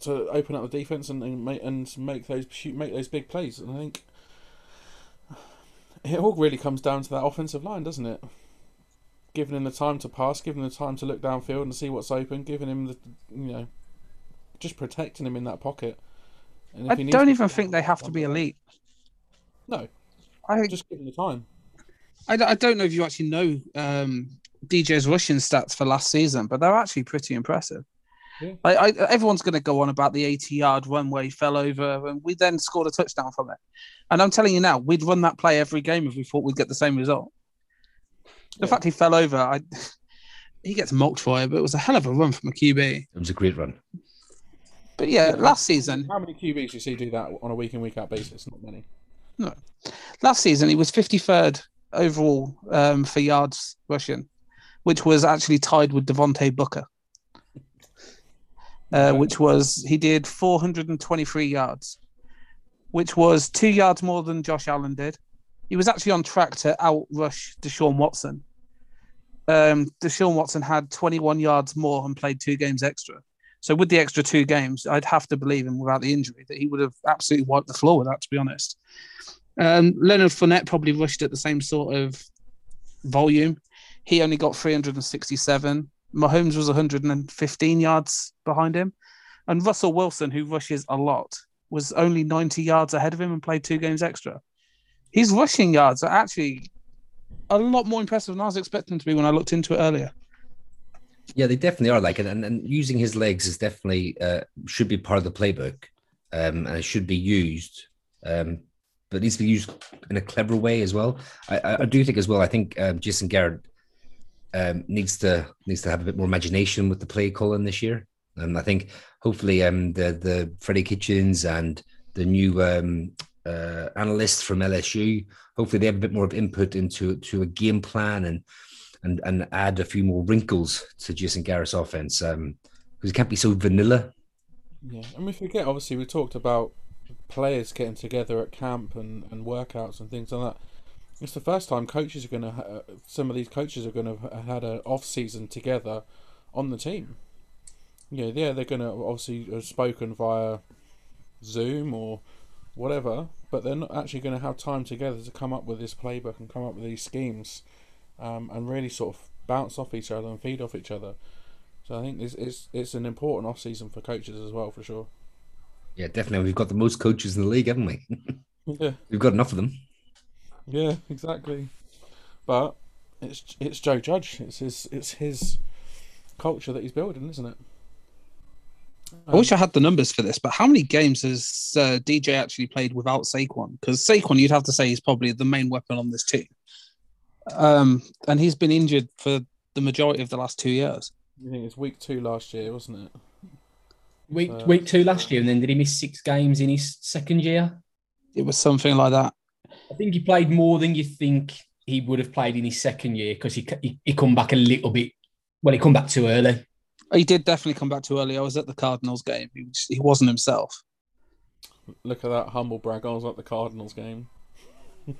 to open up the defense and, and make and make those make those big plays. And I think it all really comes down to that offensive line, doesn't it? Giving him the time to pass, giving him the time to look downfield and see what's open, giving him the you know, just protecting him in that pocket. I don't even think they have to be elite. No, I think just give him the time. I, I don't know if you actually know um, DJ's rushing stats for last season, but they're actually pretty impressive. Yeah. I, I, everyone's going to go on about the 80 yard run where he fell over, and we then scored a touchdown from it. And I'm telling you now, we'd run that play every game if we thought we'd get the same result. The Yeah. fact he fell over, I, he gets mocked for it, but it was a hell of a run from a QB. it was a great run. But yeah, Yeah. last season, How many QBs do you see do that on a week in week out basis? Not many. No. Last season he was 53rd overall um, for yards rushing, which was actually tied with Devontae Booker, uh, which was he did 423 yards, which was two yards more than Josh Allen did. He was actually on track to outrush Deshaun Watson. Um, Deshaun Watson had 21 yards more and played two games extra. So with the extra two games, I'd have to believe him without the injury that he would have absolutely wiped the floor with that. To be honest. Um, Leonard Fournette probably rushed at the same sort of volume. He only got 367. Mahomes was 115 yards behind him. And Russell Wilson, who rushes a lot, was only 90 yards ahead of him and played two games extra. His rushing yards are actually a lot more impressive than I was expecting to be when I looked into it earlier. Yeah, they definitely are like and, and using his legs is definitely uh, should be part of the playbook, um, and it should be used, um, but it needs to be used in a clever way as well. I, I, do think as well. I think um, Jason Garrett um, needs to needs to have a bit more imagination with the play calling this year, and I think hopefully um, the the Freddie Kitchens and the new um, uh, analysts from LSU, hopefully they have a bit more of input into to a game plan and and and add a few more wrinkles to Jason Garrett's offense. Um, because it can't be so vanilla. Yeah, and we forget. Obviously, we talked about players getting together at camp and, and workouts and things like that. It's the first time coaches are going to. Ha- some of these coaches are going to have had an off season together on the team. Yeah, yeah, they're going to obviously have spoken via Zoom or whatever, but they're not actually going to have time together to come up with this playbook and come up with these schemes, um, and really sort of bounce off each other and feed off each other. So I think it's it's, it's an important off season for coaches as well, for sure. Yeah, definitely. We've got the most coaches in the league, haven't we? Yeah, We've got enough of them. Yeah, exactly. But it's it's Joe Judge. It's his it's his culture that he's building, isn't it? I wish I had the numbers for this, but how many games has uh, DJ actually played without Saquon? Because Saquon, you'd have to say, is probably the main weapon on this team. Um, and he's been injured for the majority of the last two years. I think it's week two last year, wasn't it? Week Uh, week two last year, and then did he miss six games in his second year? It was something like that. I think he played more than you think he would have played in his second year because he, he he come back a little bit. Well, he come back too early. He did definitely come back too early. I was at the Cardinals game. He, was, he wasn't himself. Look at that humble brag. I was at the Cardinals game.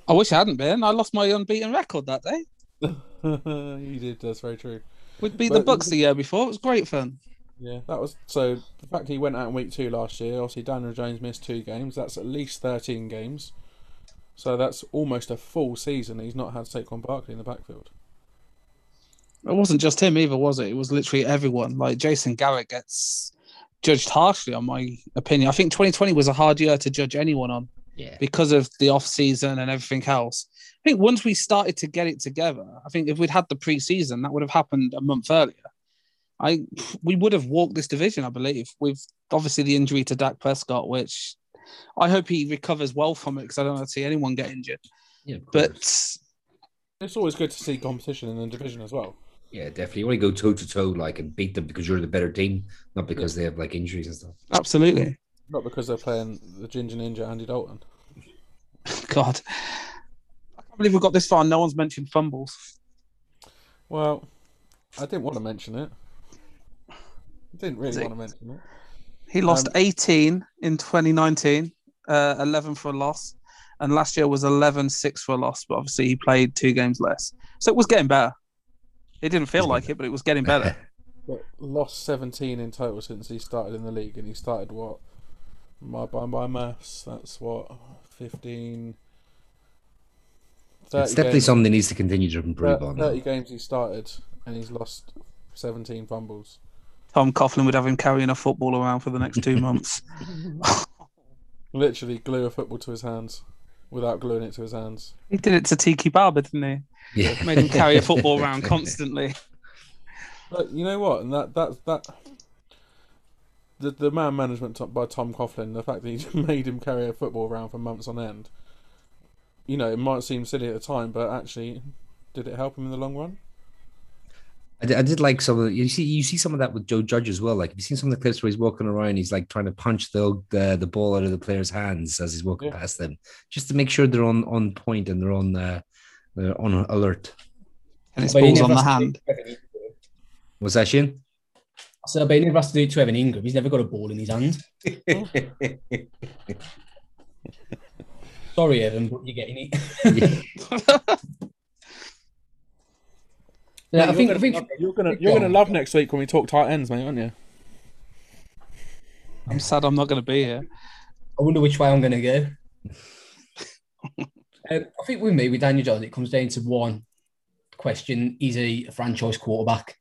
I wish I hadn't been. I lost my unbeaten record that day. you did. That's very true. We'd beat the Bucs the year before. It was great fun. Yeah, that was so. The fact he went out in week two last year, obviously Daniel Jones missed two games. That's at least thirteen games. So that's almost a full season. He's not had Saquon Barkley in the backfield. It wasn't just him either, was it? It was literally everyone. Like Jason Garrett gets judged harshly, on my opinion. I think 2020 was a hard year to judge anyone on Yeah. because of the off season and everything else. I think once we started to get it together, I think if we'd had the preseason, that would have happened a month earlier. I we would have walked this division, I believe. With obviously the injury to Dak Prescott, which I hope he recovers well from it because I don't want to see anyone get injured. Yeah, But. It's always good to see competition in the division as well. yeah, definitely. You want to go toe to toe, like, and beat them because you're the better team, not because they have like injuries and stuff. absolutely, Not because they're playing the Ginger Ninja Andy Dalton. God, I can't believe we got this far. No one's mentioned fumbles. Well, I didn't want to mention it. I didn't really See. want to mention it. He lost Um, 18 in 2019, uh, 11 for a loss. And last year was 11 6 for a loss, but obviously he played two games less. So it was getting better. It didn't feel like it, but it was getting better. But lost 17 in total since he started in the league, and he started what? My by my maths, that's what 15. It's definitely games, something that needs to continue to improve thir- on. 30 games he started, and he's lost 17 fumbles. Tom Coughlin would have him carrying a football around for the next two months. Literally glue a football to his hands without gluing it to his hands. he did it to Tiki Barber, didn't he? Yeah. Made him carry a football around constantly. But you know what? And that that that the the man management top by Tom Coughlin, the fact that he made him carry a football around for months on end. You know, it might seem silly at the time, but actually, did it help him in the long run? I did, I did like some of the, you see you see some of that with Joe Judge as well. Like have you seen some of the clips where he's walking around, he's like trying to punch the the, the ball out of the player's hands as he's walking Yeah. past them, just to make sure they're on on point and they're on uh, they're on alert. And it's But ball's on the hand. do it to Evan Engram. Was that Shane? I said, but he never has to do it to Evan Engram. He's never got a ball in his hand. Sorry, Evan, but you're getting it. yeah, I You're think, gonna think love- you're gonna you're gonna love next week when we talk tight ends, mate, aren't you? I'm sad I'm not going to be here. I wonder which way I'm going to go. um, I think with me, with Daniel Jones, it comes down to one question: Is he a franchise quarterback?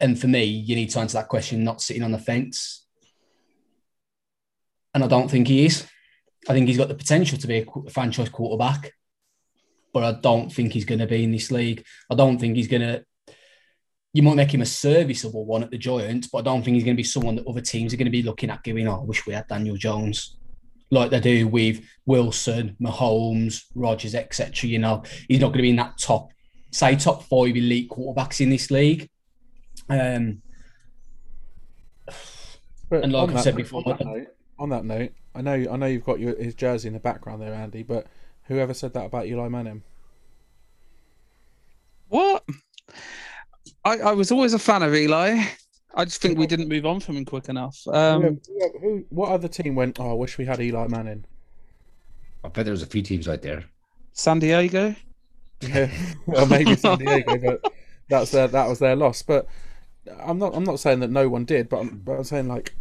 And for me, you need to answer that question, not sitting on the fence. And I don't think he is. I think he's got the potential to be a franchise quarterback, but I don't think he's going to be in this league. I don't think he's going to. You might make him a serviceable one at the Giants, but I don't think he's going to be someone that other teams are going to be looking at going, oh, I wish we had Daniel Jones. Like they do with Wilson, Mahomes, Rodgers, etc. You know, he's not going to be in that top, say, top five elite quarterbacks in this league. Um, But And like I that- said before- on that, note, on that note, I know I know you've got your, his jersey in the background there, Andy. But whoever said that about Eli Manning? What? I, I was always a fan of Eli. I just think we didn't move on from him quick enough. Um, who, who, who, what other team went? Oh, I wish we had Eli Manning. I bet there was a few teams out there. San Diego. Yeah, well, maybe San Diego, but that's their that was their loss. But I'm not I'm not saying that no one did, but I'm, but I'm saying like.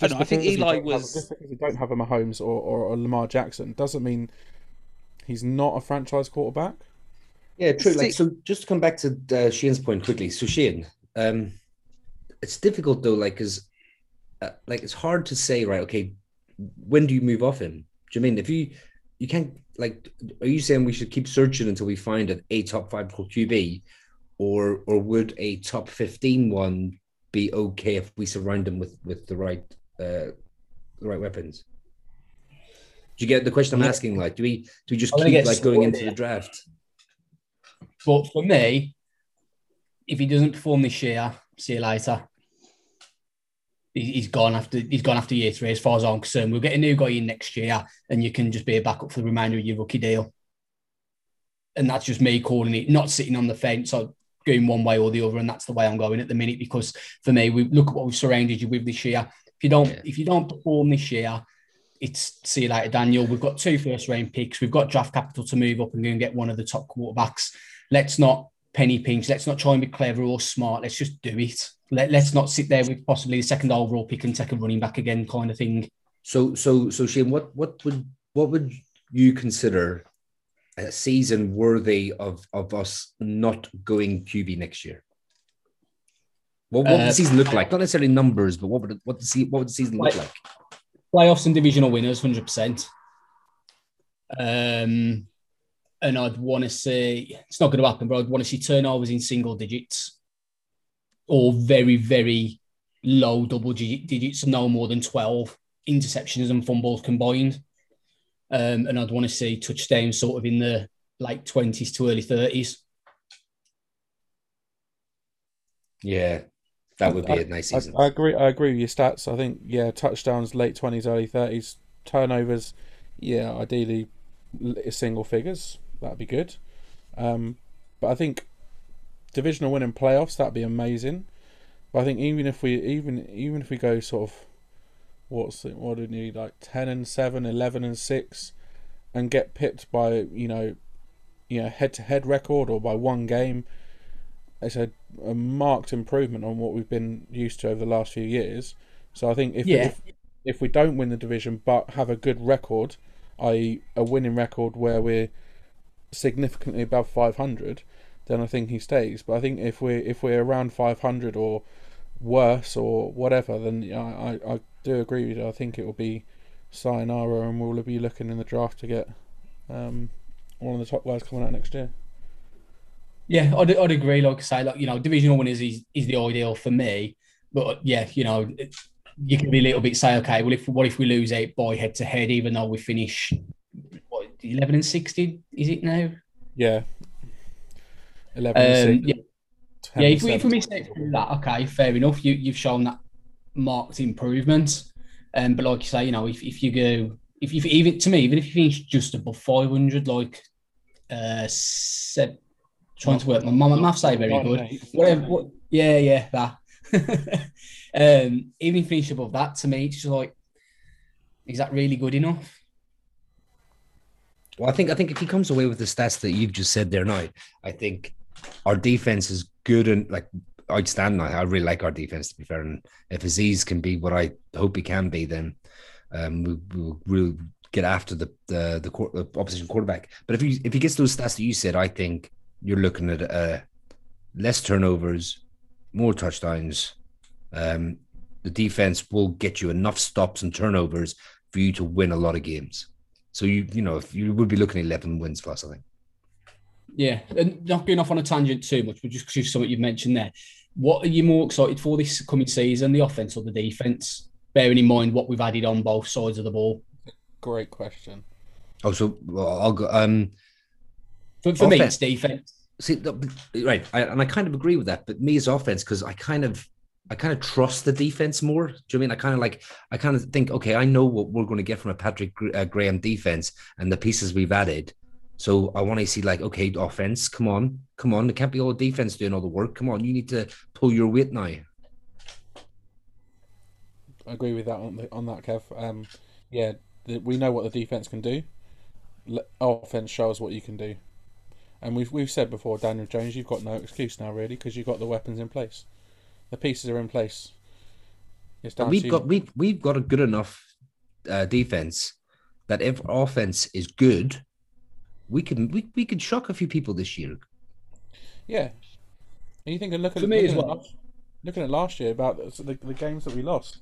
I know, I think because we Eli don't have- was- just because we don't have a Mahomes or, or, a Lamar Jackson doesn't mean he's not a franchise quarterback. Yeah, true. Like so, just to come back to uh, Shane's point quickly. So Shane, um, it's difficult though, like, cause uh, like it's hard to say, right? Okay, when do you move off him? Do you mean if you you can't like? Are you saying we should keep searching until we find an a top five QB, or or would a top 15 one be okay if we surround him with with the right Uh, the right weapons? Do you get the question I'm asking? Like, do we do we just keep like going into the draft? But for me, if he doesn't perform this year, see you later. He- He's gone after he's gone after year three, as far as I'm concerned. We'll get a new guy in next year, and you can just be a backup for the remainder of your rookie deal. And that's just me calling it, not sitting on the fence or going one way or the other. And that's the way I'm going at the minute because for me, we look at what we've surrounded you with this year. You don't, Yeah. if you don't perform this year, it's see you later, Daniel. We've got two first round picks. We've got draft capital to move up and go and get one of the top quarterbacks. Let's not penny pinch. Let's not try and be clever or smart. Let's just do it. Let, let's not sit there with possibly the second overall pick and take a running back again kind of thing. So, so, so Shane, what, what would, what would you consider a season worthy of of us not going QB next year? What, what would Uh, the season look like? Not necessarily numbers, but what would it, what the se- what would the season look Like- like? playoffs and divisional winners, hundred percent. Um, and I'd want to see it's not going to happen, but I'd want to see turnovers in single digits, or very very low double digits, no more than twelve interceptions and fumbles combined. Um, and I'd want to see touchdowns sort of in the late twenties to early thirties. Yeah, that would be a nice I, season. I agree. I agree with your stats. I think yeah, touchdowns late twenties, early thirties, turnovers. Yeah, ideally single figures. That'd be good. Um, but I think divisional win and playoffs that'd be amazing. But I think even if we even even if we go sort of what's it, what do we need like 10 and 7 11 and 6 and get pipped by you know you know head to head record or by one game it's a, a marked improvement on what we've been used to over the last few years so i think if Yeah. if, if we don't win the division but have a good record i.e. a winning record where we're significantly above 500 then i think he stays but i think if we're if we're around 500 or worse or whatever then I, I, I do agree with you i think it will be sayonara and we'll be looking in the draft to get um, one of the top guys coming out next year Yeah, I'd, I'd agree. Like I say, like you know, divisional winners is is the ideal for me. But yeah, you know, you can be a little bit say, okay, well, if what if we lose eight by head to head, even though we finish what eleven and sixteen? Is it now? yeah 11 Um, 6, yeah, 10 yeah. If we, if 7. we miss through that, okay, fair enough. You you've shown that marked improvement. Um, but like you say, you know, if, if you go, if you even to me, even if you finish just above five hundred, like uh, se- trying to work my mum. my maths ain't very good. whatever. What, yeah, yeah, that. um, even if you finish above that, to me, it's just like, is that really good enough? Well, I think I think if he comes away with the stats that you've just said there now, I think our defense is good and like outstanding. I I really like our defense to be fair, and if Azeez can be what I hope he can be, then um, we, we'll really get after the the the, quar- the opposition quarterback. But if he if he gets those stats that you said, I think you're looking at uh, less turnovers, more touchdowns. Um, the defense will get you enough stops and turnovers for you to win a lot of games. So you you know if you would be looking at eleven wins plus, I think. Yeah, and not going off on a tangent too much, but just just something you've mentioned there. What are you more excited for this coming season, the offense or the defense? Bearing in mind what we've added on both sides of the ball. great question Oh, so well, I'll go. Um, For, for me, Offense. it's defense. see, right, I, and I kind of agree with that. But me as offense, because I kind of, I kind of trust the defense more. Do you know what I mean? I kind of like, I kind of think, okay, I know what we're going to get from a Patrick uh, Graham defense and the pieces we've added. So I want to see like, okay, offense, come on, come on. It can't be all defense doing all the work. Come on, you need to pull your weight now. I agree with that on, the, on that kev um, yeah the, we know what the defense can do Let, offense shows what you can do and we've we've said before daniel jones you've got no excuse now really because you've got the weapons in place the pieces are in place it's down we've to got we've we've got a good enough uh, defense that if our offense is good, we can we, we could shock a few people this year. Yeah. And you think and look at For me looking as at well. last- looking at last year about the, the, the games that we lost.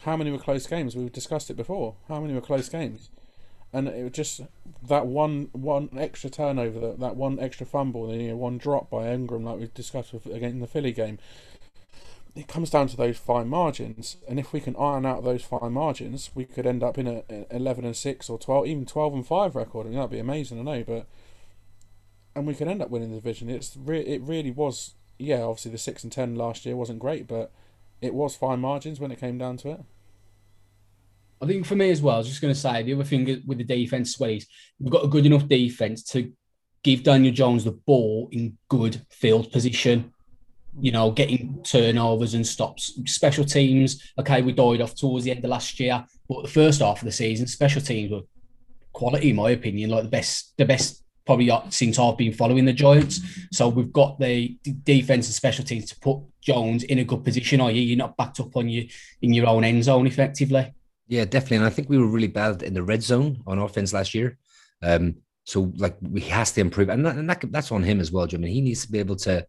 How many were close games? We've discussed it before. How many were close games? And it was just that one one extra turnover, that, that one extra fumble, the you know, one drop by Engram, like we discussed with, again in the Philly game. It comes down to those fine margins, and if we can iron out those fine margins, we could end up in a, a eleven and six or twelve, even twelve and five record. I mean, that'd be amazing, I know, but and we could end up winning the division. It's re- it really was. Yeah, obviously the six and ten last year wasn't great, but it was fine margins when it came down to it. I think for me as well, I was just going to say the other thing with the defense is we've got a good enough defense to give Daniel Jones the ball in good field position. You know, getting turnovers and stops. Special teams, okay, we died off towards the end of last year, but the first half of the season, special teams were quality, in my opinion, like the best, the best probably since I've been following the Giants. So we've got the defense and special teams to put Jones in a good position. i.e., you're not backed up on you in your own end zone effectively. Yeah, definitely. And I think we were really bad in the red zone on offense last year. Um, So like we has to improve, and, that, and that, that's on him as well, Jim. And he needs to be able to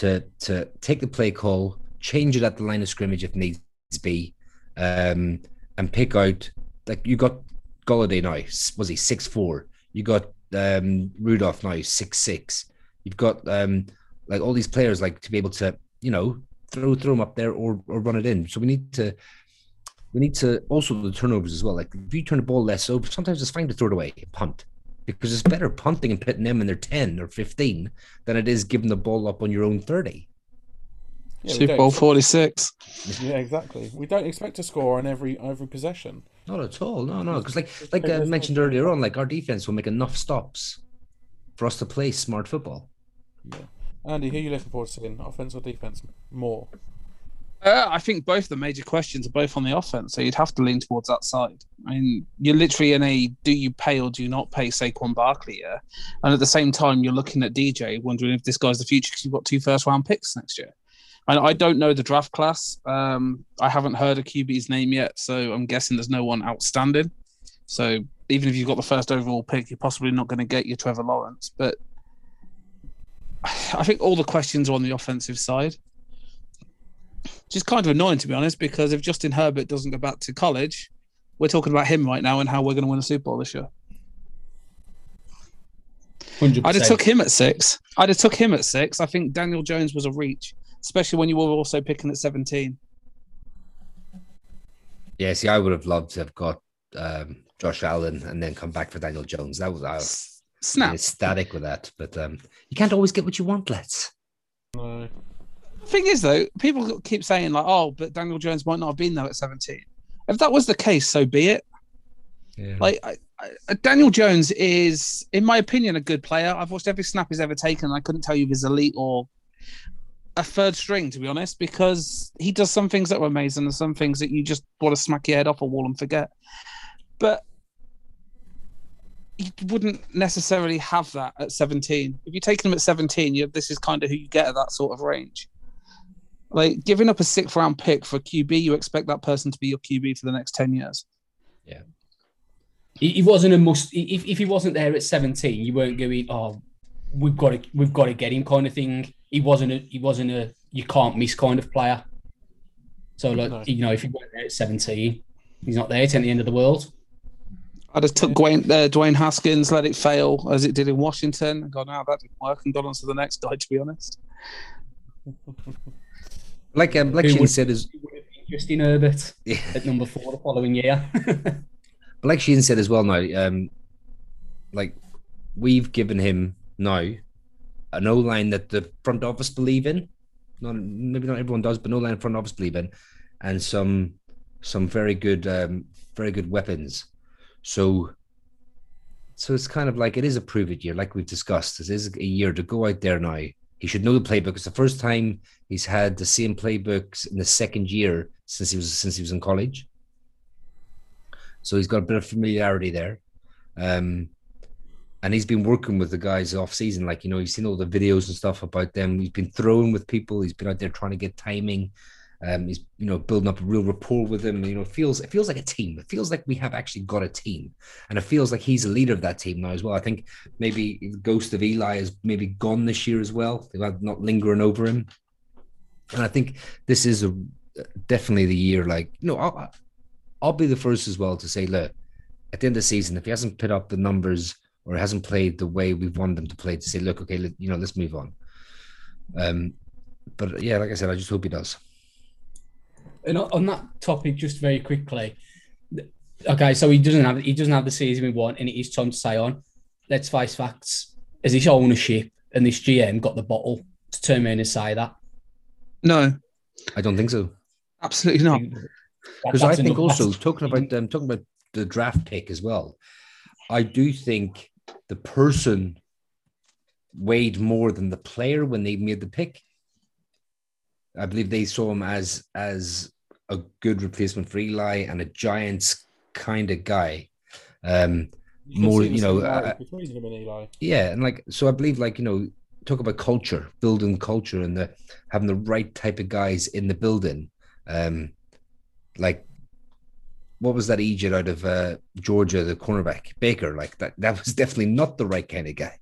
to to take the play call, change it at the line of scrimmage if needs be, um, and pick out like you got Golladay now. Was he six four? You got um, Rudolph now six six. You've got um, like all these players like to be able to you know throw throw them up there or or run it in. So we need to we need to also the turnovers as well. Like if you turn the ball less over, sometimes it's fine to throw it away, punt because it's better punting and putting them in their 10 or 15 than it is giving the ball up on your own 30. Yeah, Super Bowl 46. Yeah, exactly. We don't expect to score on every every possession. Not at all. No, no. Because like like uh, I mentioned earlier on, like our defense will make enough stops for us to play smart football. Yeah. Andy, who are you looking forward to seeing, offense or defense, more? Uh, I think both the major questions are both on the offense, so you'd have to lean towards that side. I mean, you're literally in a do you pay or do you not pay Saquon Barkley here, and at the same time you're looking at DJ, wondering if this guy's the future because you've got two first round picks next year. And I don't know the draft class. Um, I haven't heard a QB's name yet, so I'm guessing there's no one outstanding. So even if you've got the first overall pick, you're possibly not going to get your Trevor Lawrence. But I think all the questions are on the offensive side which is kind of annoying to be honest, because if Justin Herbert doesn't go back to college, we're talking about him right now and how we're going to win a Super Bowl this year. 100%. I'd have took him at six. I'd have took him at six. I think Daniel Jones was a reach, especially when you were also picking at seventeen. Yeah, see, I would have loved to have got um, Josh Allen and then come back for Daniel Jones. That was I was Snap. ecstatic with that, but um, you can't always get what you want, let's. No thing is, though, people keep saying like, "Oh, but Daniel Jones might not have been there at 17." If that was the case, so be it. Yeah. Like I, I, uh, Daniel Jones is, in my opinion, a good player. I've watched every snap he's ever taken. I couldn't tell you if he's elite or a third string, to be honest, because he does some things that were amazing and some things that you just want to smack your head off a wall and forget. But you wouldn't necessarily have that at 17. If you take him at 17, you this is kind of who you get at that sort of range. Like giving up a sixth round pick for QB, you expect that person to be your QB for the next 10 years. Yeah. He, wasn't a must. If, if he wasn't there at 17, you weren't going, oh, we've got to we've got to get him kind of thing. He wasn't a he wasn't a you can't miss kind of player. So like no. you know, if he went there at 17, he's not there. It's at the end of the world. I just took Dwayne, uh, Dwayne Haskins, let it fail as it did in Washington, and gone, now that didn't work, and gone on to the next guy. To be honest. Like um, like Shane said, is Justin Herbert yeah. at number four the following year. but like Shane said as well now, um, like we've given him now an O line that the front office believe in. Not maybe not everyone does, but no line front office believe in, and some some very good um, very good weapons. So so it's kind of like it is a prove it year, like we've discussed. This is a year to go out there now he should know the playbook. It's the first time he's had the same playbooks in the second year since he was since he was in college. So he's got a bit of familiarity there. Um, and he's been working with the guys off season. Like, you know, he's seen all the videos and stuff about them. He's been throwing with people. He's been out there trying to get timing. Um, he's you know building up a real rapport with him. You know, it feels it feels like a team. It feels like we have actually got a team, and it feels like he's a leader of that team now as well. I think maybe the ghost of Eli is maybe gone this year as well. They're not lingering over him, and I think this is a definitely the year. Like you know, I'll, I'll be the first as well to say, look, at the end of the season, if he hasn't put up the numbers or hasn't played the way we want him to play, to say, look, okay, let, you know, let's move on. Um, but yeah, like I said, I just hope he does. And on that topic, just very quickly, okay, so he doesn't have he doesn't have the season we want, and it is time to say on. Let's face facts. Is this ownership and this GM got the bottle to turn around and say that? No, I don't think so. Absolutely not. Because I think also talking about um, talking about the draft pick as well. I do think the person weighed more than the player when they made the pick. I believe they saw him as as a good replacement for Eli and a Giants kind of guy. Um, you more, you know, uh, yeah, and like so, I believe like you know, talk about culture, building culture, and the having the right type of guys in the building. Um, like what was that Egypt out of uh, Georgia, the cornerback Baker? Like that, that was definitely not the right kind of guy.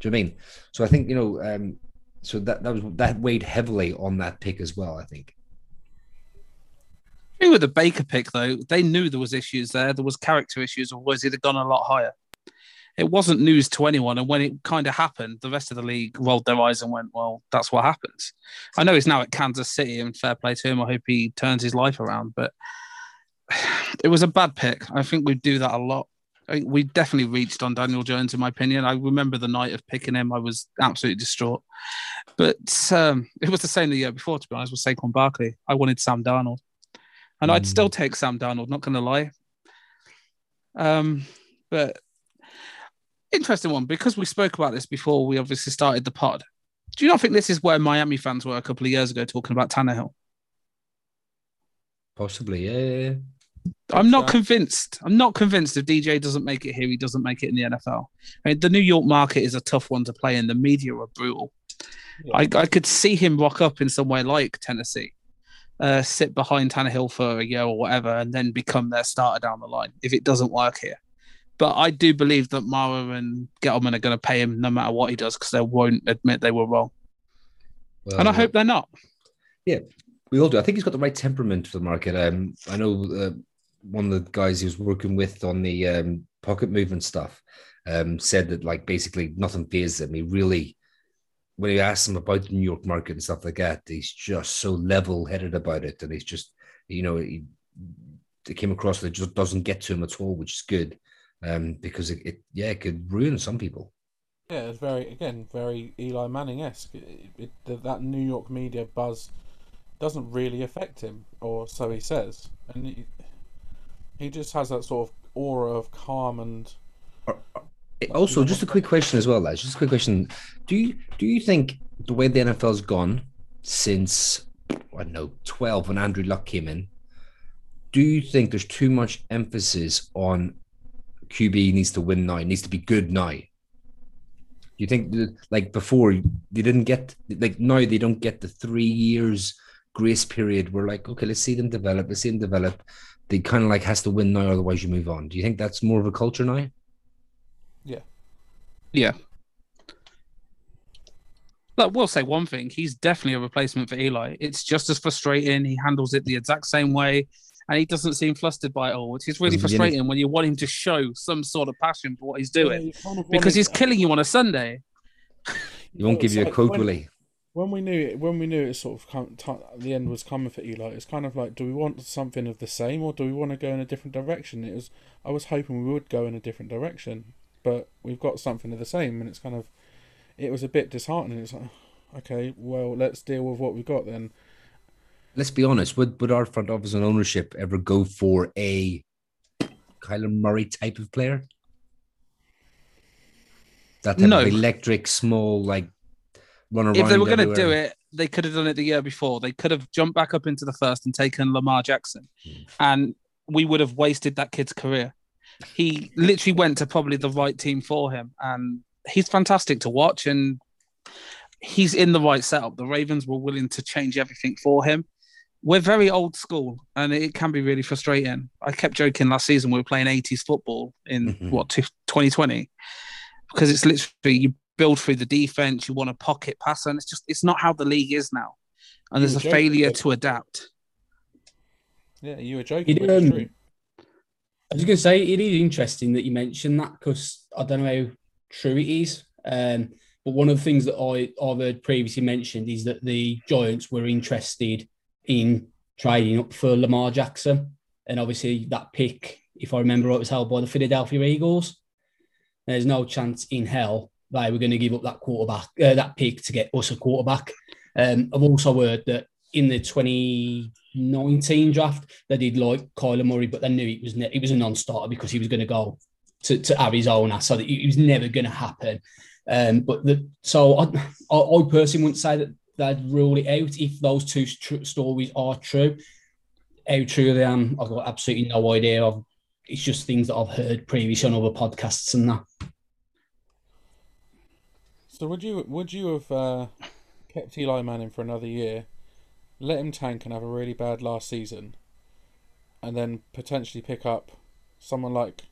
Do you know I mean? So I think you know, um, so that that was that weighed heavily on that pick as well. I think. I think with the Baker pick though, they knew there was issues there. There was character issues, it have gone a lot higher? It wasn't news to anyone, and when it kind of happened, the rest of the league rolled their eyes and went, "Well, that's what happens." I know he's now at Kansas City, and fair play to him. I hope he turns his life around, but it was a bad pick. I think we do that a lot. I we definitely reached on Daniel Jones, in my opinion. I remember the night of picking him; I was absolutely distraught. But um, it was the same the year before, to be honest, with Saquon Barkley. I wanted Sam Darnold, and mm. I'd still take Sam Darnold. Not going to lie. Um, but interesting one because we spoke about this before we obviously started the pod. Do you not think this is where Miami fans were a couple of years ago talking about Tannehill? Possibly, yeah. I'm not convinced. I'm not convinced if DJ doesn't make it here, he doesn't make it in the NFL. I mean, the New York market is a tough one to play in. The media are brutal. Yeah. I, I could see him rock up in somewhere like Tennessee, uh, sit behind Tannehill for a year or whatever, and then become their starter down the line if it doesn't work here. But I do believe that Mara and Gettleman are going to pay him no matter what he does because they won't admit they were wrong. Well, and I hope they're not. Yeah, we all do. I think he's got the right temperament for the market. Um, I know uh, one of the guys he was working with on the um, pocket movement stuff um, said that like basically nothing fazes him. He really, when you ask him about the New York market and stuff like that, he's just so level headed about it, and he's just you know he, it came across that it just doesn't get to him at all, which is good um, because it, it, yeah it could ruin some people. Yeah, it's very again very Eli Manning esque. That New York media buzz doesn't really affect him, or so he says, and he, he just has that sort of aura of calm and. Uh, uh, also, just a quick question as well, lads. Just a quick question: Do you do you think the way the NFL's gone since I don't know twelve when Andrew Luck came in, do you think there's too much emphasis on QB needs to win now, needs to be good now. You think like before they didn't get like now they don't get the three years grace period. We're like, okay, let's see them develop. Let's see them develop. They kind of like has to win now, otherwise you move on. Do you think that's more of a culture now? Yeah. Yeah. Look, we'll say one thing. He's definitely a replacement for Eli. It's just as frustrating. He handles it the exact same way and he doesn't seem flustered by it all, which is really frustrating when you want him to show some sort of passion for what he's doing yeah, kind of because he's killing you on a Sunday. He won't give you a quote, will he? When we knew it, when we knew it sort of come, t- the end was coming for Eli, it's kind of like, do we want something of the same or do we want to go in a different direction? It was, I was hoping we would go in a different direction, but we've got something of the same, and it's kind of, it was a bit disheartening. It's like, okay, well, let's deal with what we've got then let's be honest, would would our front office and ownership ever go for a Kyler Murray type of player? That type no. of electric, small, like run. If they were going to do it, they could have done it the year before. They could have jumped back up into the first and taken Lamar Jackson, hmm. and we would have wasted that kid's career. He literally went to probably the right team for him, and he's fantastic to watch. And he's in the right setup. The Ravens were willing to change everything for him we're very old school and it can be really frustrating. I kept joking last season we were playing 80s football in mm-hmm. what 2020 because it's literally you build through the defense, you want a pocket passer, and it's just it's not how the league is now. And you there's a joking, failure to adapt. Yeah, you were joking. It, um, I was going to say it is interesting that you mentioned that because I don't know how true it is. Um, but one of the things that I, I've heard previously mentioned is that the Giants were interested in trading up for Lamar Jackson. And obviously, that pick, if I remember right, was held by the Philadelphia Eagles. There's no chance in hell they were going to give up that quarterback, uh, that pick to get us a quarterback. Um, I've also heard that in the 2019 draft, they did like Kyler Murray, but they knew it was ne- it was a non-starter because he was going to go to, to Arizona, so that it was never going to happen. Um, but the so I, I, personally wouldn't say that they'd rule it out if those two tr- stories are true. How true they are, I've got absolutely no idea. Of. It's just things that I've heard previously on other podcasts and that. So would you would you have uh, kept Eli Manning for another year, let him tank and have a really bad last season, and then potentially pick up someone like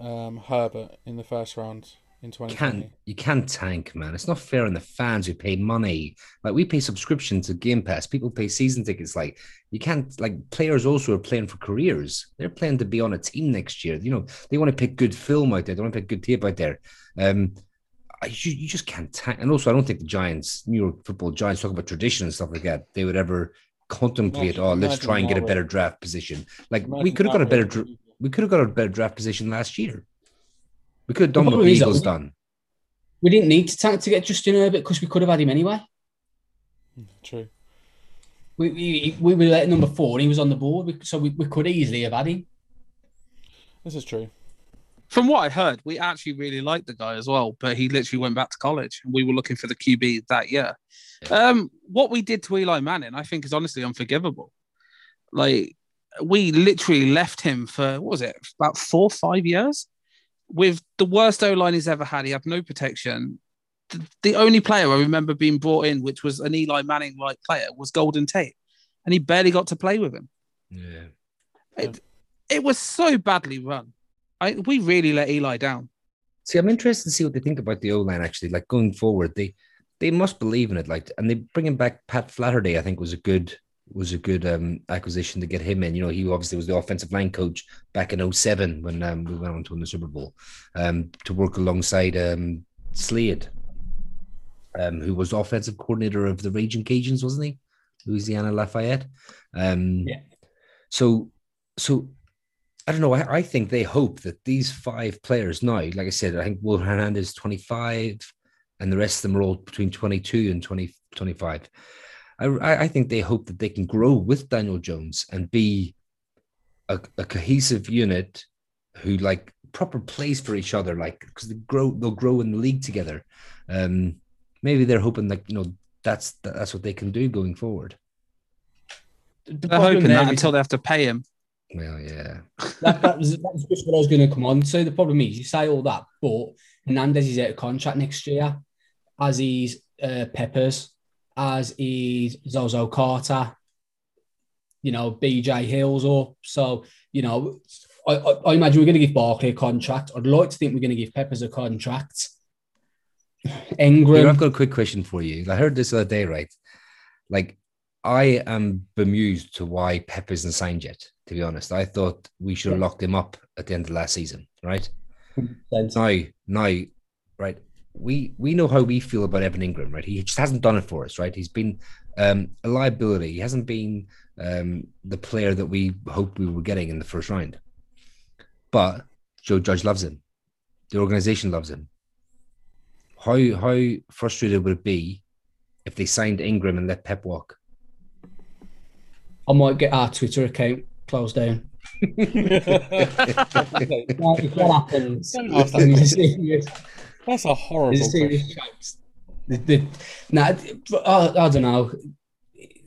um, Herbert in the first round in 2020. Can't you can't tank, man. It's not fair on the fans who pay money. Like we pay subscription to Game Pass. People pay season tickets. Like you can't like players also are playing for careers. They're playing to be on a team next year. You know, they want to pick good film out there. They want to pick good tape out there. Um you, you just can't tank. And also I don't think the Giants, New York football giants talk about tradition and stuff like that. They would ever contemplate, Imagine- oh, let's try and get a better draft position. Like we could have got a better many dr- people- we could have got a better draft position last year. We could have done what the problem that Eagles we- done. We didn't need to tank to get Justin Herbert because we could have had him anyway. True. We, we, we were at number four and he was on the board, we- so we, we could easily have had him. This is true. From what I heard, we actually really liked the guy as well, but he literally went back to college and we were looking for the QB that year. Um, what we did to Eli Manning, I think, is honestly unforgivable. Like, we literally left him for, what was it, about four, five years with the worst O line he's ever had. He had no protection. The, the only player I remember being brought in, which was an Eli Manning like player, was Golden Tate, and he barely got to play with him. Yeah. It, it was so badly run. I, we really let Eli down. See, I'm interested to see what they think about the O line. Actually, like going forward, they they must believe in it. Like, and they bringing back Pat Flaherty. I think was a good was a good um, acquisition to get him in. You know, he obviously was the offensive line coach back in 07 when um, we went on to win the Super Bowl um, to work alongside um, Sale, um, who was offensive coordinator of the Raging Cajuns, wasn't he? Louisiana Lafayette. Um, Yeah. So, so I don't know. I, I think they hope that these five players now, like I said, I think Will Hernandez is 25 and the rest of them are all between 22 and 20, 25. I, I I think they hope that they can grow with Daniel Jones and be a, a cohesive unit who like proper plays for each other, like because they grow, they'll grow in the league together. Um, maybe they're hoping that, you know, that's that's what they can do going forward. The They're hoping that until they have to pay him. Well, yeah. that, that, was, that was just what I was going to come on to. The problem is, you say all that, but Hernandez is out of contract next year, as is uh, Peppers, as is Zozo Carter, you know, BJ Hills up. So, you know, I, I, I imagine we're going to give Barkley a contract. I'd like to think we're going to give Peppers a contract. Here, Engram, I've got a quick question for you. I heard this the other day, right? Like, I am bemused to why Pep isn't signed yet. To be honest, I thought we should have locked him up at the end of last season, right? Now, now, right? We we know how we feel about Evan Engram, right? He just hasn't done it for us, right? He's been um, a liability. He hasn't been um, the player that we hoped we were getting in the first round. But Joe Judge loves him. The organization loves him. How how frustrated would it be if they signed Engram and let Pep walk? I might get our Twitter account closed down. If that happens, Don't ask that there's a question. serious- That's a horrible. The, nah, I, I don't know.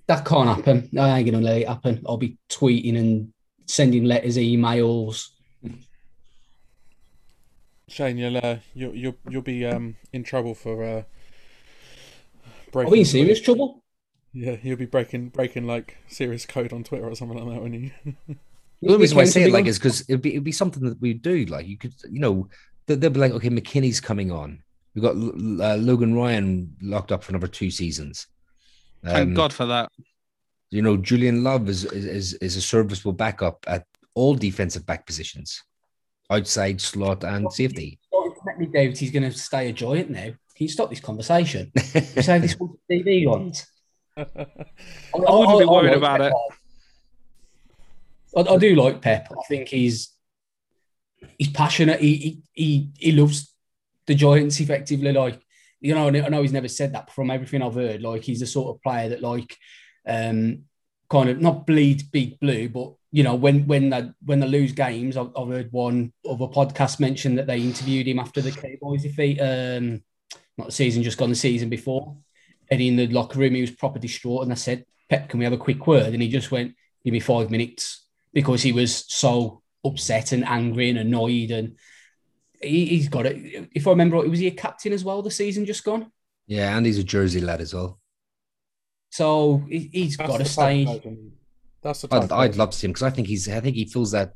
That can't happen. I ain't gonna let it happen. I'll be tweeting and sending letters, emails. Shane, you'll uh, you'll you'll you'll be um in trouble for uh Are breaking. we in serious trouble? Yeah, you'll be breaking breaking like serious code on Twitter or something like that when you. The only reason why I say it like Accountability- is because it'd be it'd be something that we do. Like you could, you know, they- they'll be like, okay, McKinney's coming on. We've got uh, Logan Ryan locked up for another two seasons. Thank Um, God for that. You know, Julian Love is, is is is a serviceable backup at all defensive back positions, outside slot and safety. Starting to me doubt he's going to stay a giant now. Can you stop this conversation? You say this one TV ones. I, wouldn't be worried about it. I, I do like Pep. I think he's he's passionate. He he he, he loves the Giants effectively. Like you know, I know he's never said that, but from everything I've heard, like he's the sort of player that like um kind of not bleed big blue, but you know when when they when they lose games, I've, I've heard one of a podcast mention that they interviewed him after the Cowboys defeat. Um, not the season just gone, the season before. And in the locker room, he was proper distraught. And I said, Pep, can we have a quick word? And he just went, give me five minutes because he was so upset and angry and annoyed. And he, he's got it. If I remember, right, was he a captain as well the season just gone? Yeah, and he's a Jersey lad as well. So he, he's That's got to the stay. That's the I'd. I'd love to see him because I think he's I think he fills that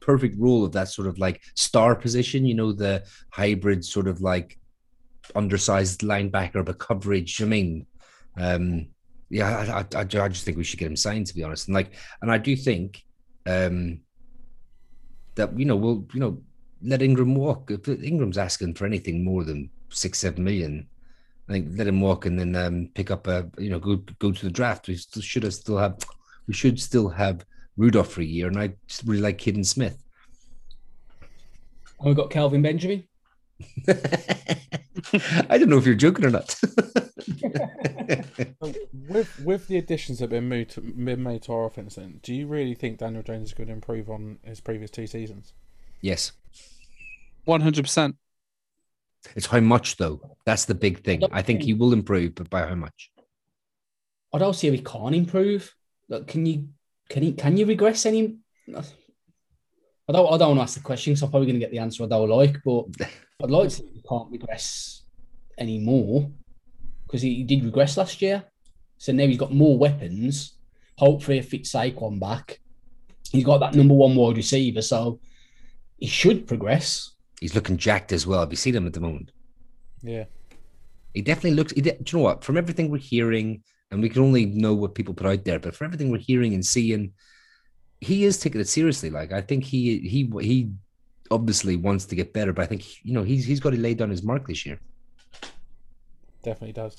perfect role of that sort of like star position. You know, the hybrid sort of like undersized linebacker, but coverage. I mean, um, yeah, I, I, I just think we should get him signed to be honest. And like, and I do think um, that you know we'll you know let Engram walk. If Engram's asking for anything more than six seven million. I think let him walk and then um, pick up a you know go go to the draft. We still should have still have we should still have Rudolph for a year, and I really like Kaden Smith. And we've got Kelvin Benjamin. I don't know if you're joking or not. with with the additions that have been moved to, been made to our offense, then do you really think Daniel Jones is going to improve on his previous two seasons? yes, One hundred percent. it's how much though. That's the big thing. I think he will improve, but by how much? I don't see how he can't improve. Like, can you can he can you regress any? I don't I don't want to ask the question because I'm probably going to get the answer I don't like, but I'd like to think he can't regress anymore because he, he did regress last year. So now he's got more weapons. Hopefully, a fit Saquon back. He's got that number one wide receiver, so he should progress. He's looking jacked as well. Have you seen him at the moment? Yeah, He definitely looks. He de- do you know what? From everything we're hearing, and we can only know what people put out there, but from everything we're hearing and seeing, he is taking it seriously. Like I think he he he obviously wants to get better, but I think you know he's he's got to lay down his mark this year. definitely does.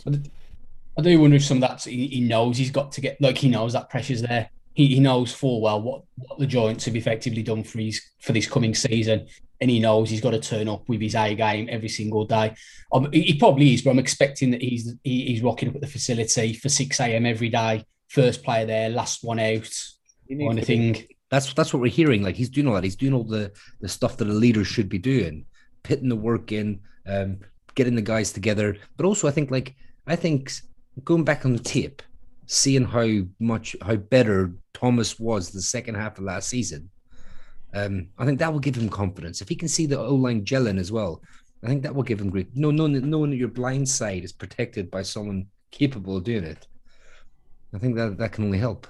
I do wonder if some of that he, he knows he's got to get like he knows that pressure's there. He, he knows full well what, what the Giants have effectively done for his for this coming season, and he knows he's got to turn up with his A game every single day. Um, he, he probably is, but I'm expecting that he's he, he's rocking up at the facility for six a.m. every day, first player there, last one out, Kind needs be- thing. That's that's what we're hearing. Like he's doing all that. He's doing all the the stuff that a leader should be doing, putting the work in, um, getting the guys together. But also, I think like I think going back on the tape, seeing how much how better Thomas was the second half of last season, um, I think that will give him confidence. If he can see the O line gelling as well, I think that will give him great. No, knowing, knowing that your blind side is protected by someone capable of doing it, I think that that can only help.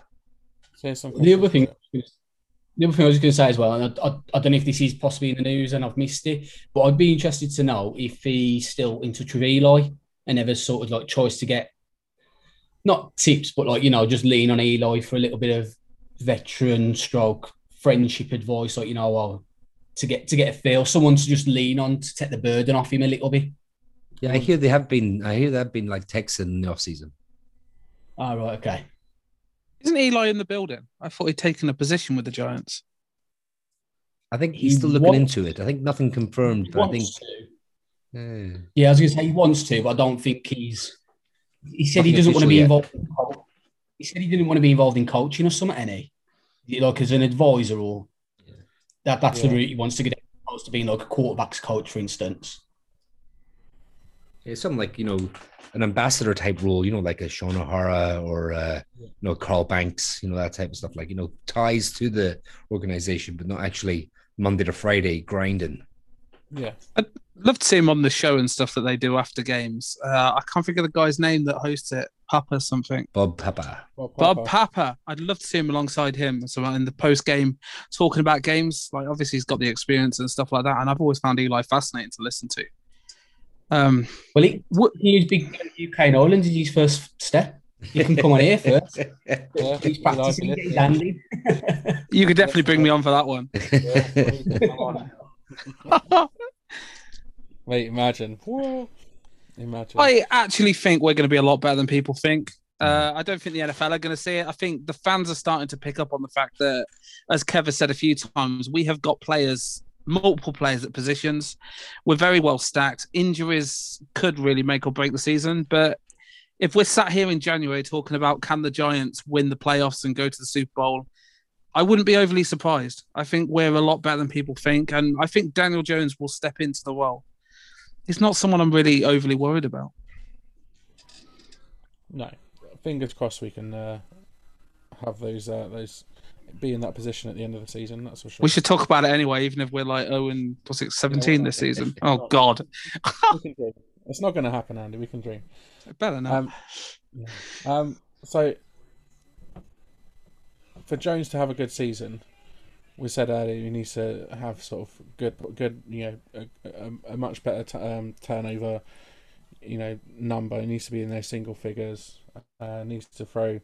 So here's some The other thing, the other thing I was going to say as well, and I, I, I don't know if this is possibly in the news and I've missed it, but I'd be interested to know if he's still in touch with Eli and ever sort of like choice to get not tips, but like you know, just lean on Eli for a little bit of veteran stroke friendship advice, like you know, well, to get to get a feel, someone to just lean on to take the burden off him a little bit. Yeah, I hear they have been. I hear they've been like texting in the off season. All right, okay. Isn't Eli in the building? I thought he'd taken a position with the Giants. I think he's He still looking wants- into it. I think nothing confirmed, He but I think wants to. eh, Yeah, I was going to say he wants to, but I don't think he's. He said he doesn't want to be official involved. In he said he didn't want to be involved in coaching or something. Any, like as an advisor or that. That's the route he wants to get. Opposed to being like a quarterbacks coach, for instance. It's something like you know an ambassador type role. You know, like a Shaun O'Hara or uh, you know Carl Banks. You know that type of stuff. Like you know ties to the organization, but not actually Monday to Friday grinding. Yeah, I'd Love to see him on the show and stuff that they do after games. Uh, I can't think of the guy's name that hosts it. Papa something. Bob Papa. Bob Papa. Bob Papa. Papa. I'd love to see him alongside him. So in the post game, talking about games, like obviously he's got the experience and stuff like that. And I've always found Eli fascinating to listen to. Um, Well, he, what, he was big UK and Ireland is his first step. You can come on here first. Yeah, He's we like practicing, it. get his hand in. you could definitely bring me on for that one. Yeah. Wait, imagine. Whoa. Imagine. I actually think we're going to be a lot better than people think. Uh, I don't think the NFL are going to see it. I think the fans are starting to pick up on the fact that, as Kev has said a few times, we have got players, multiple players at positions. We're very well stacked. Injuries could really make or break the season. But if we're sat here in January talking about can the Giants win the playoffs and go to the Super Bowl, I wouldn't be overly surprised. I think we're a lot better than people think. And I think Daniel Jones will step into the role. He's not someone I'm really overly worried about. No, fingers crossed we can uh, have those uh, those be in that position at the end of the season. That's for sure. We should talk about it anyway, even if we're like oh and what's it, seventeen this season. Oh God, can dream. It's not going to happen, Andy. We can dream. better not. Um, yeah. um, so for Jones to have a good season, we said earlier he needs to have sort of good, good, you know, a, a, a much better t- um, turnover, you know, number. He needs to be in those single figures. Uh, needs to throw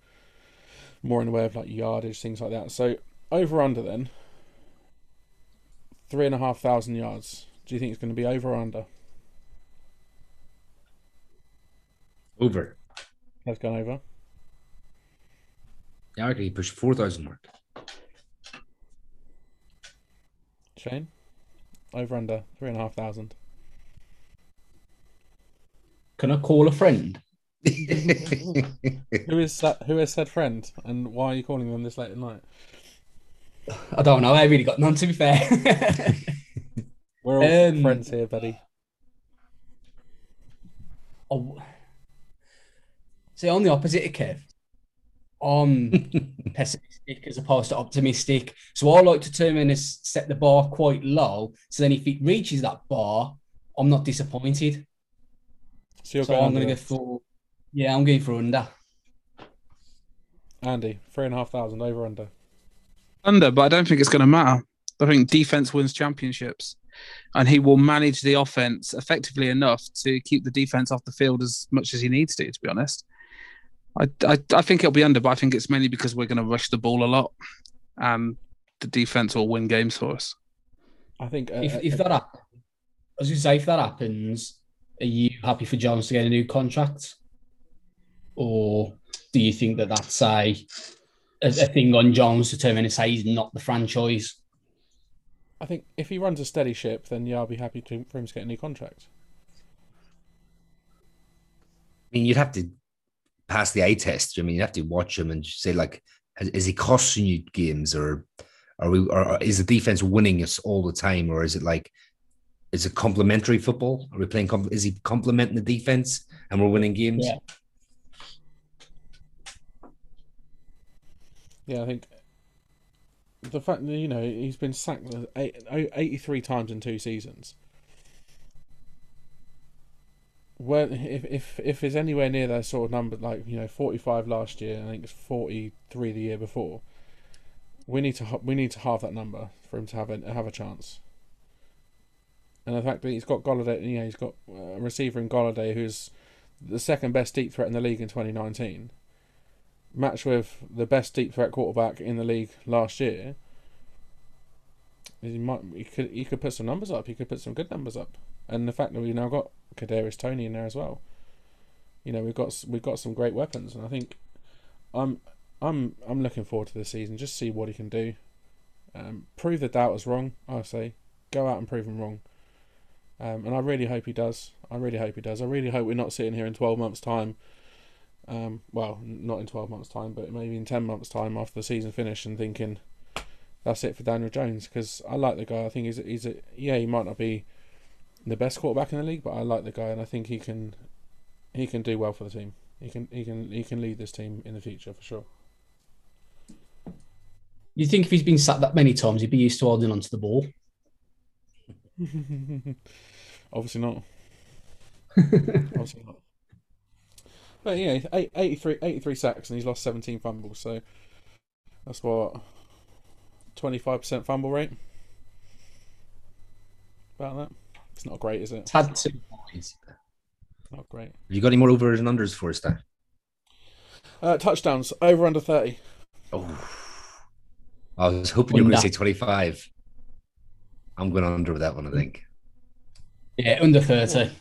more in the way of like yardage, things like that. So over under then, three and a half thousand yards. Do you think it's going to be over or under? Over. Has gone over. Yeah, I reckon he pushed 4,000 mark. Shane, over under three and a half thousand. Can I call a friend? Who is that? Who has said friend, and why are you calling them this late at night? I don't know. I really got none, to be fair. We're all Um, friends here, buddy. oh. See, on the opposite of Kev, I'm pessimistic as opposed to optimistic. So I like to turn and s- set the bar quite low. So then if it reaches that bar, I'm not disappointed. So you're so going I'm going to go for, yeah, I'm going for under. Andy, three and a half thousand over under. Under, but I don't think it's going to matter. I think defense wins championships, and he will manage the offense effectively enough to keep the defense off the field as much as he needs to. To be honest, I I, I think it'll be under, but I think it's mainly because we're going to rush the ball a lot, and the defense will win games for us. I think. Uh, If, uh, if that happens, as you say, if that happens, are you happy for Jones to get a new contract? Or do you think that that's a, a, a thing on Jones to turn and say he's not the franchise? I think if he runs a steady ship, then yeah, I'll be happy to, for him to get a new contract. I mean, you'd have to pass the eye test. I mean, you'd have to watch him and say, like, is, is he costing you games, or are we, or is the defense winning us all the time, or is it like, is it complementary football? Are we playing? Is he complementing the defense and we're winning games? Yeah. Yeah, I think the fact that you know he's been sacked 83 times in two seasons. Where if if if it's anywhere near that sort of number, like you know, 45 last year, I think it's 43 the year before. We need to we need to halve that number for him to have a have a chance. And the fact that he's got Golladay, you know, he's got a receiver in Golladay who's the second best deep threat in the league in 2019 matched with the best deep threat quarterback in the league last year, he might he could he could put some numbers up. He could put some good numbers up. And the fact that we've now got Kadarius Toney in there as well, you know, we've got we've got some great weapons, and I think I'm I'm I'm looking forward to the season. Just see what he can do. Um, prove the doubters wrong. I say, go out and prove them wrong. Um, and I really hope he does. I really hope he does. I really hope we're not sitting here in twelve months' time um, well, not in 12 months' time, but maybe in 10 months' time after the season finished and thinking that's it for Daniel Jones because I like the guy. I think he's a, he's a yeah, he might not be the best quarterback in the league, but I like the guy and I think he can he can do well for the team. He can he can he can lead this team in the future for sure. You think if he's been sacked that many times, he'd be used to holding onto the ball? Obviously not. Obviously not. But yeah, eight- 83, 83 sacks and he's lost 17 fumbles, so that's what 25% fumble rate. About that. It's not great, is it? It's had two. Not great. Have you got any more overs and unders for us, Dan? Uh, touchdowns over under 30. Oh, I was hoping you were going to say 25. I'm going under with that one, I think. Yeah, under 30.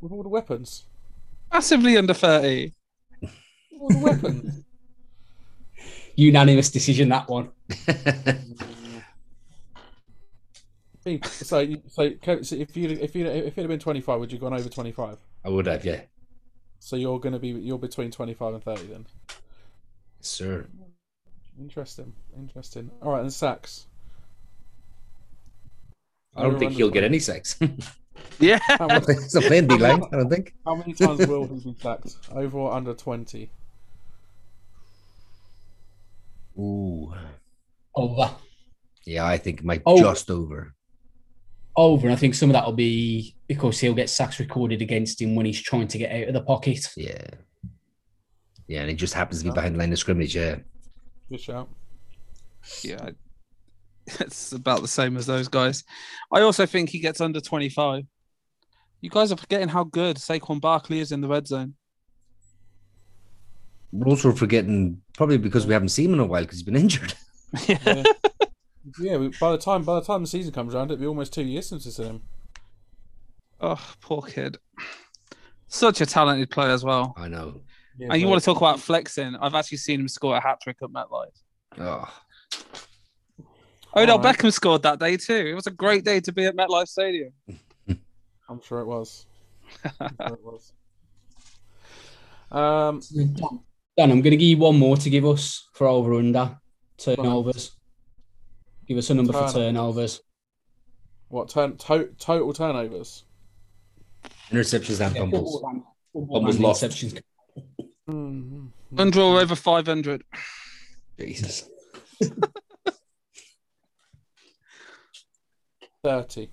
With all the weapons. Massively under 30. All the weapons. Unanimous decision, that one. So, so, Co- so if you if you if it had been 25, would you have gone over 25? I would have, yeah. So you're going to be you're between 25 and 30 then. Sir. Interesting. Interesting. All right, and sacks. I don't think he'll get any sex. Yeah. How, much, it's not playing D line, I don't think. how many times will he be sacked? Over or under 20? Ooh. Over. Yeah, I think it might Oh. just over. Over. And I think some of that will be because he'll get sacks recorded against him when he's trying to get out of the pocket. Yeah. Yeah, and it just happens to be behind the line of scrimmage, yeah. Good shout. Yeah, it's about the same as those guys. I also think he gets under 25. You guys are forgetting how good Saquon Barkley is in the red zone. We're also forgetting probably because we haven't seen him in a while because he's been injured. Yeah. yeah, by the time by the time the season comes around, it'll be almost two years since we've seen him. Oh, poor kid. Such a talented player as well. I know. Yeah, And you but- want to talk about flexing? I've actually seen him score a hat trick at MetLife. Oh, Odell Alright. Beckham scored that day too. It was a great day to be at MetLife Stadium. I'm sure it was. I'm sure it was. Um, Dan, I'm going to give you one more to give us for over under turnovers. Give us a number for Turnovers. turnovers. what turn to, total turnovers? interceptions and Yeah, fumbles. football and- football Fumbles lost. interceptions. Mm-hmm. Under or over 500. Jesus. Thirty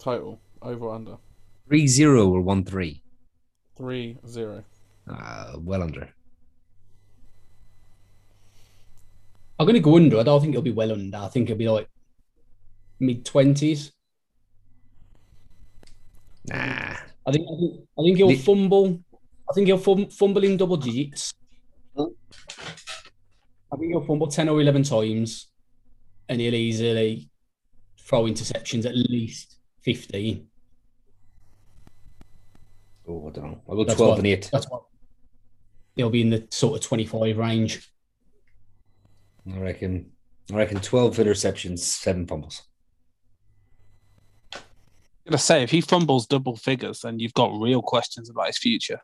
total over under 3 0 or 1 3. three zero. Uh, well under. I'm going to go under. I don't think it'll be well under. I think it'll be like mid 20s. Nah. I think I think, I think he'll The- fumble. I think he'll fum, fumble in double digits. I think he'll fumble ten or eleven times, and he'll easily throw interceptions at least fifteen. Oh, I don't know. I'll go That's 12 what- and 8. That's what he'll be in the sort of twenty-five range. I reckon. I reckon 12 interceptions, 7 fumbles. I'm gonna say if he fumbles double figures, then you've got real questions about his future.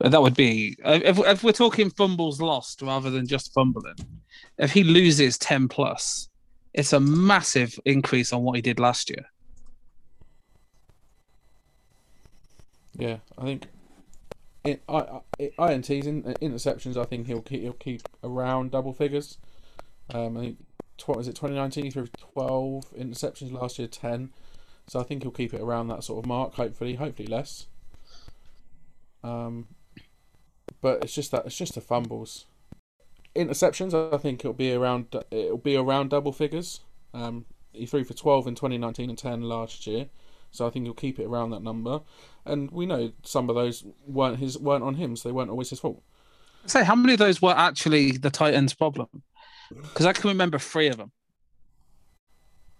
That would be if, if we're talking fumbles lost rather than just fumbling. If he loses ten plus, it's a massive increase on what he did last year. Yeah, I think. It, I, I, INTs in, interceptions. I think he'll keep, he'll keep around double figures. Um, I think tw- was it 2019 he threw 12 interceptions last year, 10. So I think he'll keep it around that sort of mark. Hopefully, hopefully less. Um, but it's just that it's just the fumbles. Interceptions. I think it'll be around it'll be around double figures. Um, he threw for 12 in 2019 and 10 last year. So I think he'll keep it around that number and we know some of those weren't his weren't on him, so they weren't always his fault. Say how many of those were actually the tight ends' problem? Because I can remember three of them.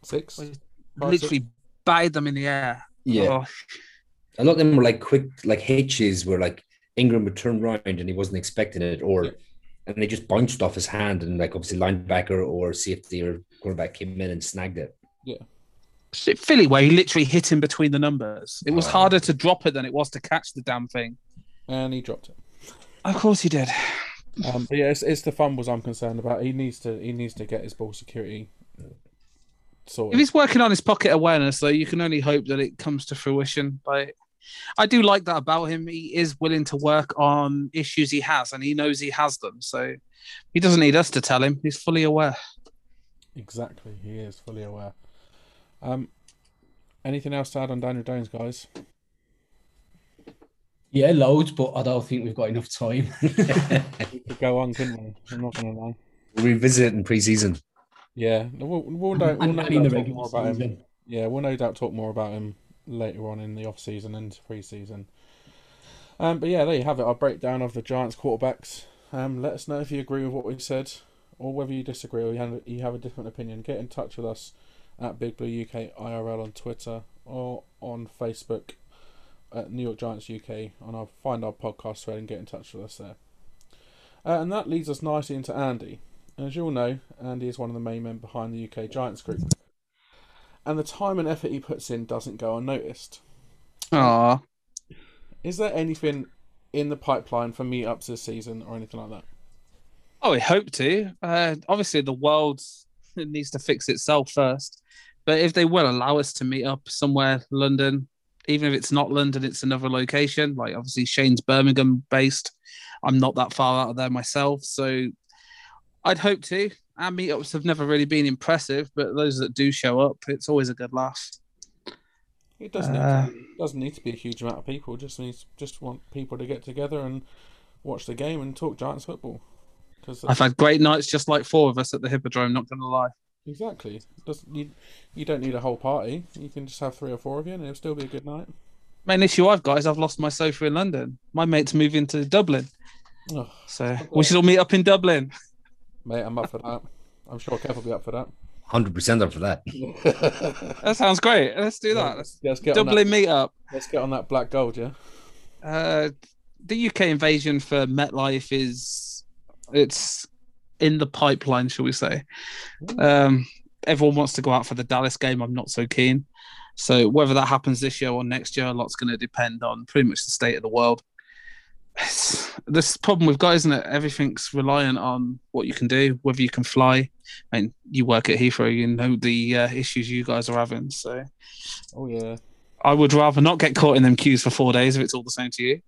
Six, Five, Literally buried them in the air. Yeah. Oh, A lot of them were like quick, like hitches were like Engram would turn around and he wasn't expecting it, or Yeah. and they just bounced off his hand and like obviously linebacker or safety or quarterback came in and snagged it. Yeah. Philly, where he literally hit him between the numbers. It was Oh. harder to drop it than it was to catch the damn thing. and he dropped it. Of course he did. Um, but yeah, it's, it's the fumbles I'm concerned about. He needs to he needs to get his ball security If he's working on his pocket awareness, though, you can only hope that it comes to fruition. But I do like that about him. He is willing to work on issues he has, and he knows he has them. So he doesn't need us to tell him. He's fully aware. Exactly, he is fully aware. Um, anything else to add on Daniel Jones, guys? Yeah, loads, but I don't think we've got enough time. We could go on, couldn't we? I'm not gonna lie. We'll revisit it in preseason. Yeah, we'll, we'll, no, we'll and, no and in the doubt talk regular more about him. season. Yeah, we'll no doubt talk more about him later on in the off season and pre season. Um, but yeah, there you have it. Our breakdown of the Giants quarterbacks. Um, let us know if you agree with what we said, or whether you disagree or you have, you have a different opinion. Get in touch with us at Big Blue UK IRL on Twitter or on Facebook at New York Giants UK. On our find our podcast thread and get in touch with us there. Uh, and that leads us nicely into Andy. As you all know, Andy is one of the main men behind the UK Giants group and the time and effort he puts in doesn't go unnoticed. Ah, Is there anything in the pipeline for meetups this season or anything like that? Oh, we hope to. Uh, obviously, the world needs to fix itself first. But if they will allow us to meet up somewhere, London, even if it's not London, it's another location. Like obviously, Shane's Birmingham based. I'm not that far out of there myself, so I'd hope to. Our meetups have never really been impressive, but those that do show up, it's always a good laugh. It doesn't Uh, need to, doesn't need to be a huge amount of people. It just needs just want people to get together and watch the game and talk Giants football. Because I've had great nights, just like four of us at the Hippodrome. Not going to lie. exactly, Does, you you don't need a whole party. You can just have three or four of you, and it'll still be a good night. Main issue I've got is I've lost my sofa in London. My mate's moving to Dublin, Oh, so we should all meet up in Dublin. mate, I'm up for that. I'm sure Kev will be up for that. Hundred percent up for that. That sounds great. Let's do that. Let's Let's get on that, Dublin meetup. let's get on that black gold, yeah. Uh, the UK invasion for MetLife is it's in the pipeline, shall we say? Um, everyone wants to go out for the Dallas game. I'm not so keen. So whether that happens this year or next year, a lot's going to depend on pretty much the state of the world. It's, this problem we've got, isn't it? Everything's reliant on what you can do, whether you can fly. I mean, you work at Heathrow, you know the uh, issues you guys are having. So Oh yeah. I would rather not get caught in them queues for four days if it's all the same to you.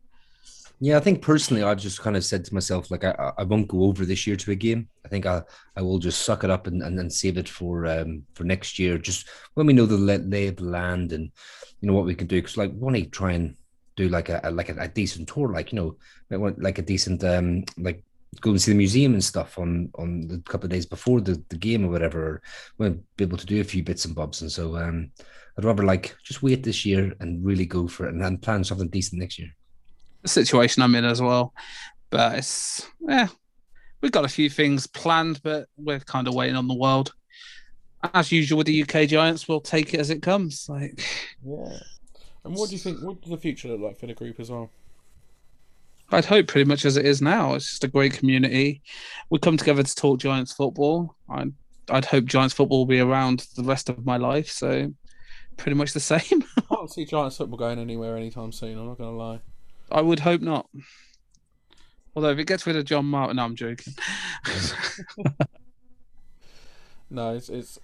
Yeah, I think personally, I've just kind of said to myself, like, I, I won't go over this year to a game. I think I, I will just suck it up and, and, and save it for um for next year, just when we know the lay lay of the land and you know what we can do. Because like, want to try and do like a, a like a, a decent tour, like you know, like like a decent um like go and see the museum and stuff on on the couple of days before the, the game or whatever. Or we'll be able to do a few bits and bobs, and so um I'd rather like just wait this year and really go for it and, and plan something decent next year. the situation I'm in as well. But it's yeah, we've got a few things planned, but we're kind of waiting on the world. As usual with the UK Giants, we'll take it as it comes. Like Yeah. And what do you think? What does the future look like for the group as well? I'd hope pretty much as it is now. It's just a great community. We come together to talk Giants football. I'd I'd hope Giants football will be around the rest of my life. So pretty much the same. I can't see Giants football going anywhere anytime soon. I'm not going to lie. I would hope not. Although if it gets rid of John Martin, no, I'm joking. No, it's it's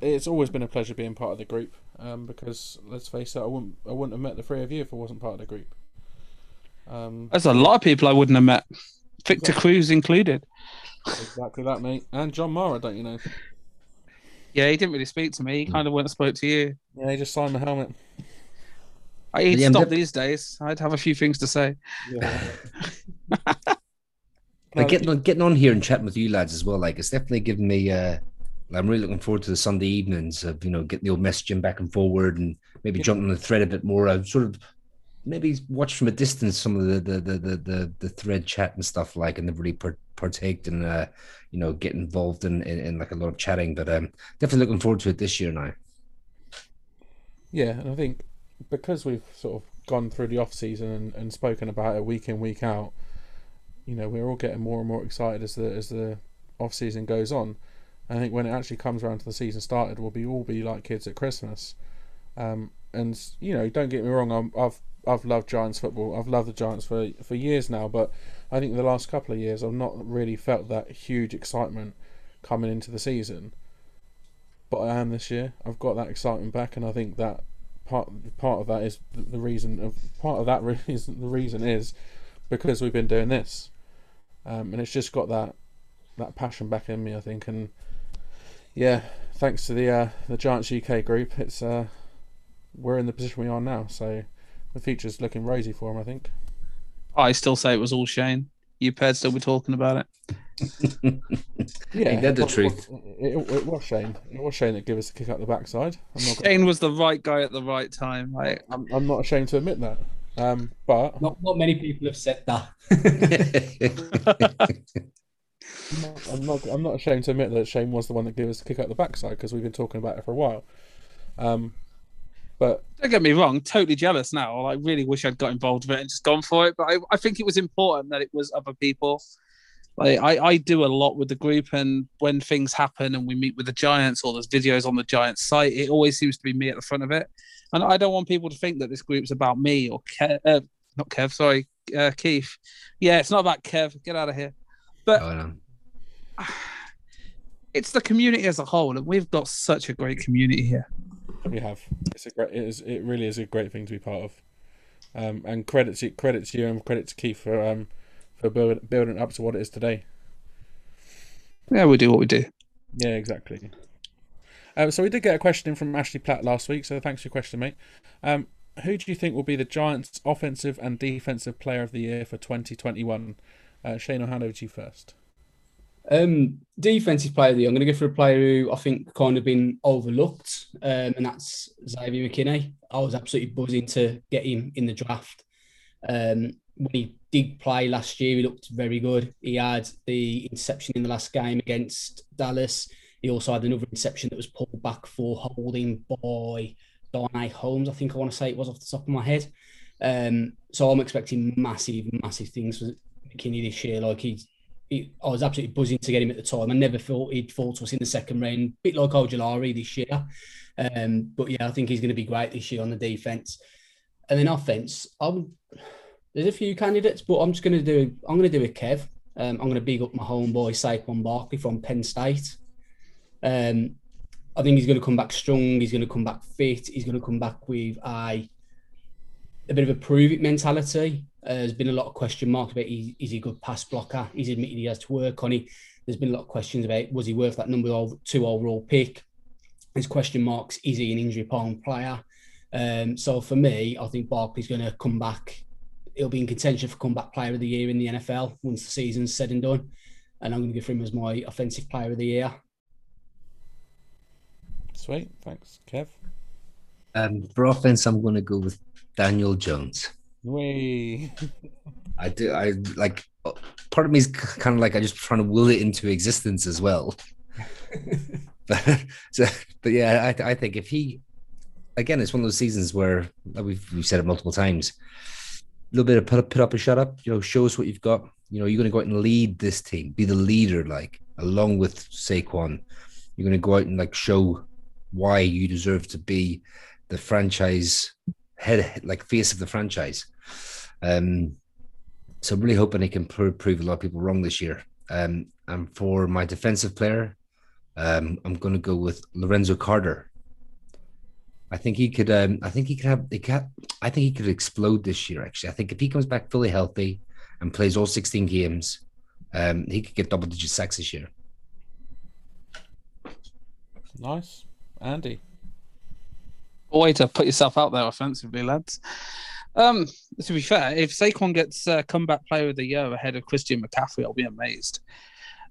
it's always been a pleasure being part of the group. Um, because let's face it, I wouldn't I wouldn't have met the three of you if I wasn't part of the group. Um, There's a lot of people I wouldn't have met, Victor Cruz included. exactly that, mate. And John Mara, don't you know? Yeah, he didn't really speak to me. He kind of went and spoke to you. Yeah, he just signed the helmet. I, he'd stop these days. I'd have a few things to say. Yeah. Like getting on getting on here and chatting with you lads as well, like it's definitely given me uh I'm really looking forward to the Sunday evenings of you know getting the old messaging back and forward and maybe Yeah. jumping on the thread a bit more. I've sort of maybe watched from a distance some of the the the the, the, the thread chat and stuff like and they've really par- partaked and uh you know get involved in, in in like a lot of chatting. But um definitely looking forward to it this year now. Yeah, and I think because we've sort of gone through the off season and, and spoken about it week in week out, you know, we're all getting more and more excited as the as the off season goes on. I think when it actually comes around to the season started, we'll be all be like kids at Christmas. Um, and you know, don't get me wrong, I'm, I've I've loved Giants football. I've loved the Giants for for years now, but I think the last couple of years I've not really felt that huge excitement coming into the season. But I am this year. I've got that excitement back, and I think that part part of that is the, reason of part of that reason the reason is because we've been doing this, um, and it's just got that that passion back in me. I think, and yeah, thanks to the uh, the Giants UK group, it's uh, we're in the position we are now. So the future's looking rosy for them. I think. I still say it was all Shane. You paired still be talking about it. Yeah, Ain't that the it was- truth? It, it, it was Shane. It was Shane that gave us a kick up the backside. I'm not. Gonna, Shane was the right guy at the right time. Like I'm, I'm not ashamed to admit that. Um, but Not not many people have said that. I'm not, I'm not. Ashamed to admit that Shane was the one that gave us a kick out the backside because we've been talking about it for a while. Um, but don't get me wrong, totally jealous now. I really wish I'd got involved with it and just gone for it. But I, I think it was important that it was other people. Like I, I do a lot with the group, and when things happen and we meet with the Giants or there's videos on the Giants site, it always seems to be me at the front of it. And I don't want people to think that this group's about me or Kev, uh, not Kev, sorry, uh, Keith. Yeah, it's not about Kev. Get out of here. But Oh, no. it's the community as a whole, and we've got such a great community here. we have. It's a great. It is. It really is a great thing to be part of. Um, and credit to credit to you and credit to Keith for um for building building up to what it is today. Yeah, we do what we do. Yeah, exactly. Um, so we did get a question in from Ashley Platt last week, so thanks for your question, mate. Um, who do you think will be the Giants' offensive and defensive player of the year for 2021? Uh, Shane, I'll hand over to you first. Um, defensive player of the year. I'm going to go for a player who I think kind of been overlooked, um, and that's Xavier McKinney. I was absolutely buzzing to get him in the draft. Um, when he did play last year, he looked very good. He had the interception in the last game against Dallas. He also had another interception that was pulled back for holding by Darnay Holmes. I think I want to say it was off the top of my head. Um, so I'm expecting massive, massive things McKinney this year. Like he's he, I was absolutely buzzing to get him at the time. I never thought he'd fall to us in the second round, bit like Ojulari this year. Um, but yeah, I think he's going to be great this year on the defense. And then offense, I would, there's a few candidates, but I'm just going to do I'm going to do a Kev. Um, I'm going to big up my homeboy Saquon Barkley from Penn State. Um, I think he's going to come back strong. He's going to come back fit. He's going to come back with a a bit of a prove it mentality. Uh, there's been a lot of question marks about is, is he a good pass blocker? He's admitted he has to work on it. There's been a lot of questions about was he worth that number two overall pick? There's question marks. Is he an injury prone player? Um, so for me, I think Barkley's going to come back. He'll be in contention for comeback player of the year in the NFL once the season's said and done. And I'm going to give him as my offensive player of the year. Sweet. Thanks, Kev. Um, for offense, I'm going to go with Daniel Jones. We. I do. I like. Part of me is kind of like I just trying to will it into existence as well. but, so, but yeah, I, I think if he, again, it's one of those seasons where we've we've said it multiple times. A little bit of put up, put up and shut up. You know, show us what you've got. You know, you're going to go out and lead this team, be the leader, like along with Saquon. You're going to go out and like show why you deserve to be the franchise head, like face of the franchise. Um, so I'm really hoping he can prove a lot of people wrong this year. Um, and for my defensive player, um, I'm going to go with Lorenzo Carter. I think he could. Um, I think he could have. He could, I think he could explode this year. Actually, I think if he comes back fully healthy and plays all 16 games, um, he could get double digit sacks this year. Nice, Andy. A way to put yourself out there offensively, lads. Um, to be fair, if Saquon gets uh, comeback player of the year ahead of Christian McCaffrey, I'll be amazed.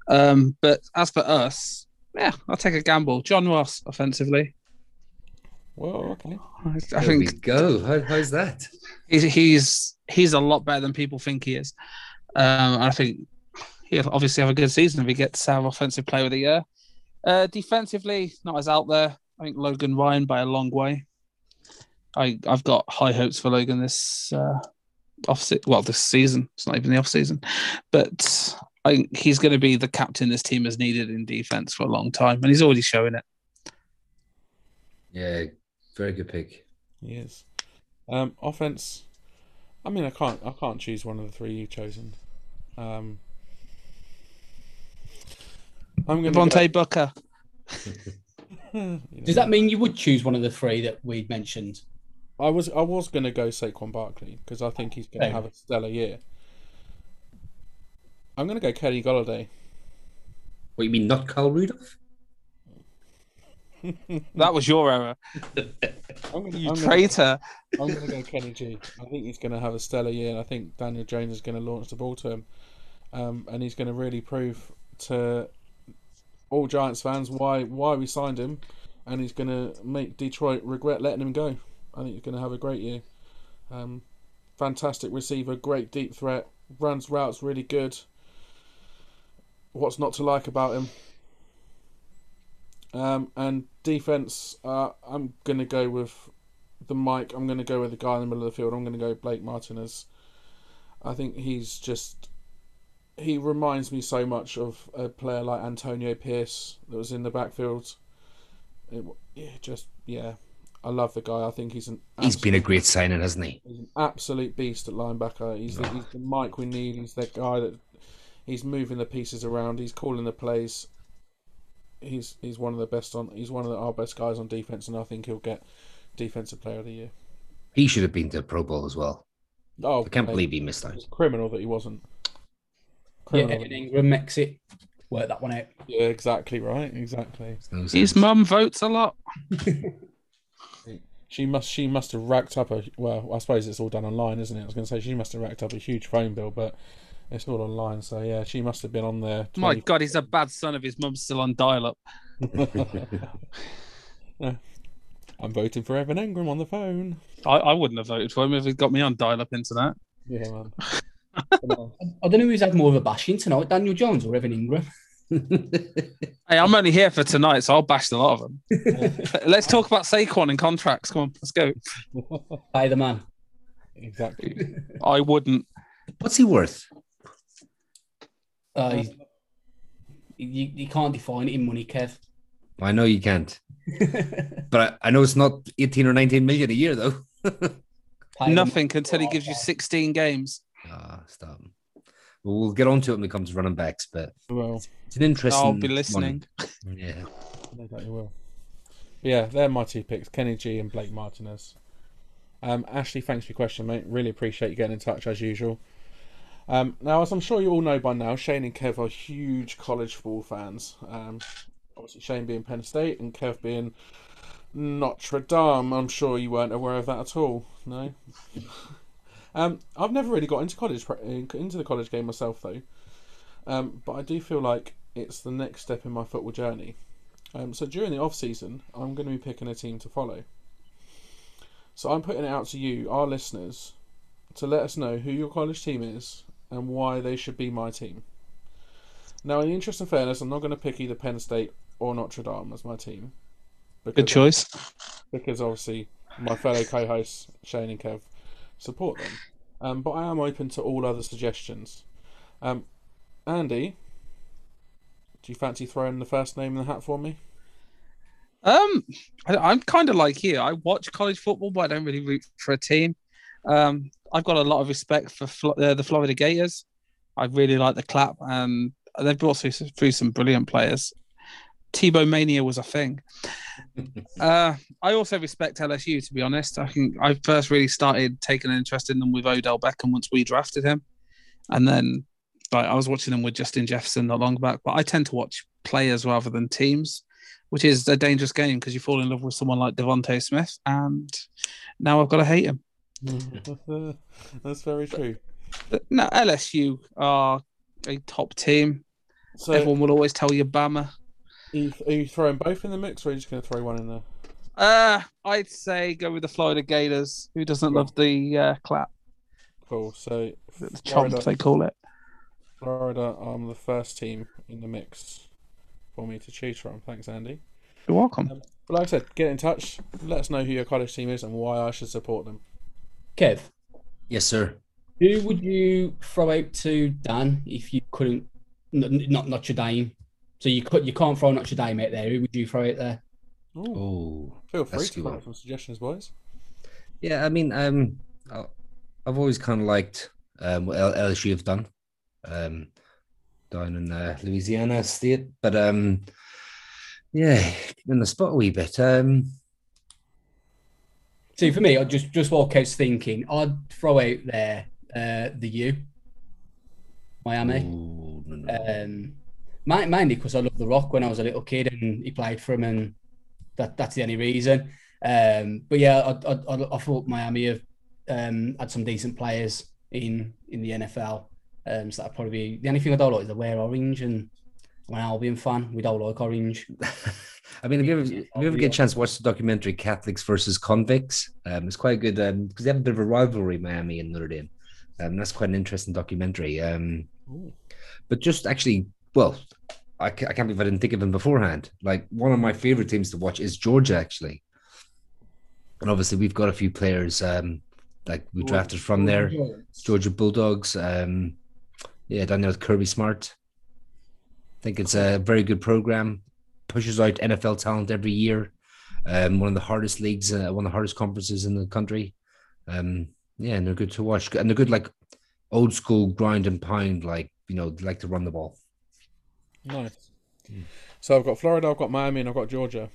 Um, but as for us, yeah, I'll take a gamble. John Ross offensively. Well, okay. I, I think go. How, how's that? He's he's he's a lot better than people think he is. Um, I think he'll obviously have a good season if he gets our offensive player of the year. Uh, defensively, not as out there. I think Logan Ryan by a long way. I I've got high hopes for Logan this uh, off well this season. It's not even the off season, but I he's going to be the captain this team has needed in defense for a long time, and he's already showing it. Yeah, very good pick. He is. Um, offense. I mean, I can't I can't choose one of the three you've chosen. Um, I'm going to go... Booker. Does that mean you would choose one of the three that we'd mentioned? I was I was going to go Saquon Barkley because I think he's going to have a stellar year. I'm going to go Kenny Golladay. What you mean, not Kyle Rudolph? that was your error. I'm gonna, you I'm traitor. Gonna, I'm going to go Kenny G. I think he's going to have a stellar year, and I think Daniel Jones is going to launch the ball to him, um, and he's going to really prove to all Giants fans why why we signed him, and he's going to make Detroit regret letting him go. I think he's going to have a great year. Um, fantastic receiver, great deep threat, runs routes really good. What's not to like about him? Um, and defense, uh, I'm going to go with the Mike. I'm going to go with the guy in the middle of the field. I'm going to go Blake Martinez. I think he's just. He reminds me so much of a player like Antonio Pierce that was in the backfield. It, yeah, just yeah, I love the guy. I think he's an. He's been a great signing, hasn't he? He's an absolute beast at linebacker. He's the, he's the Mike we need. He's that guy that he's moving the pieces around. He's calling the plays. He's he's one of the best on. He's one of the, our best guys on defense, and I think he'll get defensive player of the year. He should have been to the Pro Bowl as well. Oh, I can't believe he missed out. Criminal that he wasn't. Criminal yeah, Evan Engram makes it work that one out. Yeah, exactly right. Exactly. His mum votes a lot. She must she must have racked up a well. I suppose it's all done online, isn't it? I was going to say she must have racked up a huge phone bill, but It's all online, so yeah, she must have been on there. My God, he's a bad son if his mum's still on dial-up. I'm voting for Evan Engram on the phone. I, I wouldn't have voted for him if he'd got me on dial-up internet. Yeah, man. I don't know who's had more of a bashing tonight, Daniel Jones or Evan Engram. Hey, I'm only here for tonight, so I'll bash the lot of them. let's talk about Saquon and contracts. Come on, let's go. By the man. exactly. I wouldn't. What's he worth? Uh, you, you can't define it in money, Kev. I know you can't, but I, I know it's not 18 or 19 million a year though. Nothing until he gives you 16 games. Ah, stop. Well, we'll get on to it when it comes to running backs, but Well, it's an interesting. I'll be listening. one. Yeah. no doubt you will. Yeah, they're my two picks: Kenny G and Blake Martinez. Um, Ashley, thanks for your question, mate. Really appreciate you getting in touch as usual. Um, now, as I'm sure you all know by now, Shane and Kev are huge college football fans. Um, obviously, Shane being Penn State and Kev being Notre Dame. I'm sure you weren't aware of that at all. No. um, I've never really got into college into the college game myself though, um, but I do feel like it's the next step in my football journey. Um, so during the off season, I'm going to be picking a team to follow. So I'm putting it out to you, our listeners, to let us know who your college team is and why they should be my team. Now, in the interest of fairness, I'm not going to pick either Penn State or Notre Dame as my team. Good choice. because obviously my fellow co-hosts Shane and Kev support them. Um, but I am open to all other suggestions. Um, Andy, do you fancy throwing the first name in the hat for me? Um, I, I'm kind of like you. I watch college football, but I don't really root for a team. Um, I've got a lot of respect for Flo- uh, the Florida Gators. I really like the clap, and they've brought through, through some brilliant players. Tebow mania was a thing. Uh, I also respect LSU. To be honest, I think I first really started taking an interest in them with Odell Beckham once we drafted him, and then like I was watching them with Justin Jefferson not long back. But I tend to watch players rather than teams, which is a dangerous game because you fall in love with someone like DeVonta Smith, and now I've got to hate him. That's very true. But no, LSU are a top team. So, Everyone will always tell you Bama. Are you, are you throwing both in the mix, or are you just going to throw one in there? Uh, I'd say go with the Florida Gators. Who doesn't love the uh, clap, Cool. So, the chomp they call it? Florida are the first team in the mix for me to choose from. Thanks, Andy. You're welcome. But like I said, get in touch. Let us know who your college team is and why I should support them. Kev, Yes, sir. who would you throw out to Dan if you couldn't? n- Not Notre Dame. So you could you can't throw Notre Dame out there. Who would you throw it there? Oh, feel free to come up with some suggestions, boys. yeah. I mean, um, I- I've always kind of liked um, what L- LSU have done, um, down in uh, Louisiana State, but um, yeah, in the spot a wee bit. Um, See, for me, I just just what Kev's thinking. I'd throw out there uh, the U, Miami. ooh, no, no. Um, mi- mainly because I loved The Rock when I was a little kid and he played for him, and that that's the only reason. Um, but yeah, I, I, I, I thought Miami have um, had some decent players in in the NFL. Um, so that'd probably be the only thing I don't like is they wear orange, and I'm an Albion fan. We don't like orange. I mean, if you ever, if you ever get a chance to watch the documentary Catholics versus Convicts, um, it's quite good because they have a bit of a rivalry, Miami and Notre Dame. Um, that's quite an interesting documentary. Um, but just actually, well, I, I can't believe I didn't think of him beforehand. Like one of my favorite teams to watch is Georgia, actually. And obviously, we've got a few players um, like we drafted from there. Georgia Bulldogs. Um, yeah, down there with Kirby Smart. I think it's a very good program. Pushes out NFL talent every year. Um, one of the hardest leagues, uh, one of the hardest conferences in the country. Um, yeah, and they're good to watch, and they're good like old school grind and pound, like you know, they like to run the ball. Nice. So I've got Florida, I've got Miami, and I've got Georgia.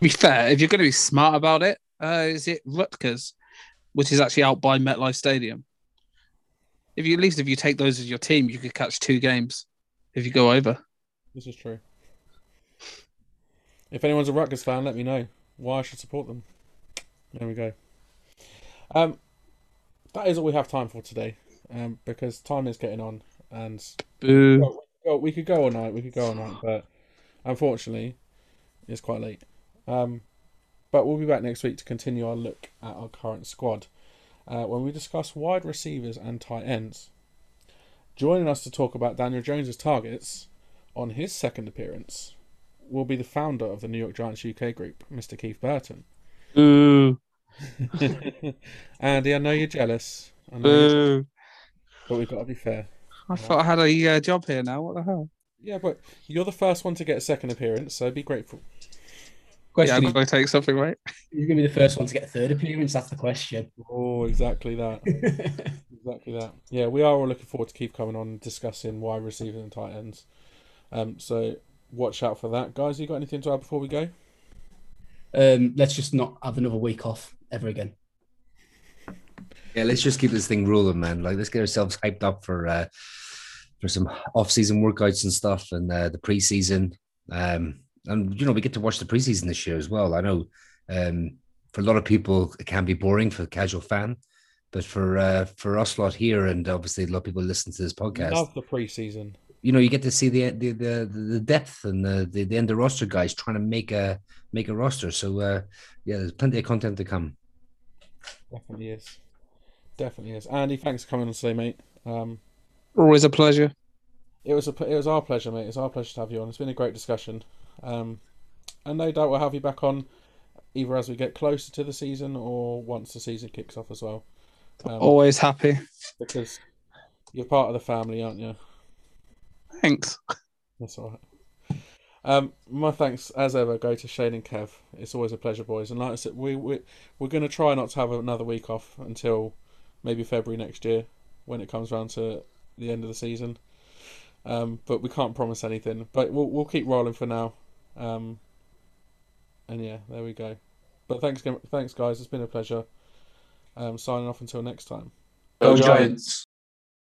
Be fair, if you're going to be smart about it, uh, is it Rutgers, which is actually out by MetLife Stadium? If you at least if you take those as your team, you could catch two games if you go over. This is true. If anyone's a Rutgers fan, let me know why I should support them. There we go. Um, that is all we have time for today, um, because time is getting on. and Boo. Well, well, we could go all night. We could go all night, but unfortunately, it's quite late. Um, but we'll be back next week to continue our look at our current squad uh, when we discuss wide receivers and tight ends. Joining us to talk about Daniel Jones's targets on his second appearance will be the founder of the New York Giants UK group, Mr. Keith Burton. Ooh. Andy, I know you're jealous, I know you're- Boo. but we've got to be fair. I thought I had a uh, job here now. What the hell? Yeah, but you're the first one to get a second appearance, so be grateful. Yeah, Question I've is, got to take something, right? You're going to be the first one to get a third appearance? That's the question. Oh, exactly that. Exactly that. Yeah, we are all looking forward to keep coming on and discussing wide receivers and tight ends. Um, so watch out for that, guys. You got anything to add before we go? um, let's just not have another week off ever again. Yeah, let's just keep this thing rolling, man. Like, let's get ourselves hyped up for uh, for some off-season workouts and stuff, and uh, the preseason. Um, and you know, we get to watch the preseason this year as well. I know um, for a lot of people, it can be boring for the casual fan, but for uh, for us lot here, and obviously a lot of people listen to this podcast, Love the preseason. you know, you get to see the the the, the depth and the, the the end of roster guys trying to make a make a roster. So uh, yeah, there's plenty of content to come. Definitely is. Definitely is. Andy, thanks for coming on today, mate. Um, Always a pleasure. it was a it was our pleasure, mate. It's our pleasure to have you on. It's been a great discussion. Um, and no doubt we'll have you back on either as we get closer to the season or once the season kicks off as well. Um, Always happy. because you're part of the family, aren't you? Thanks. That's all right. Um, my thanks as ever go to Shane and Kev. It's always a pleasure, boys. And like I said, we we we're going to try not to have another week off until maybe February next year when it comes round to the end of the season. Um, but we can't promise anything. But we'll we'll keep rolling for now. Um, and yeah, there we go. But thanks, again- thanks guys. It's been a pleasure. Um, signing off until next time. Go Giants.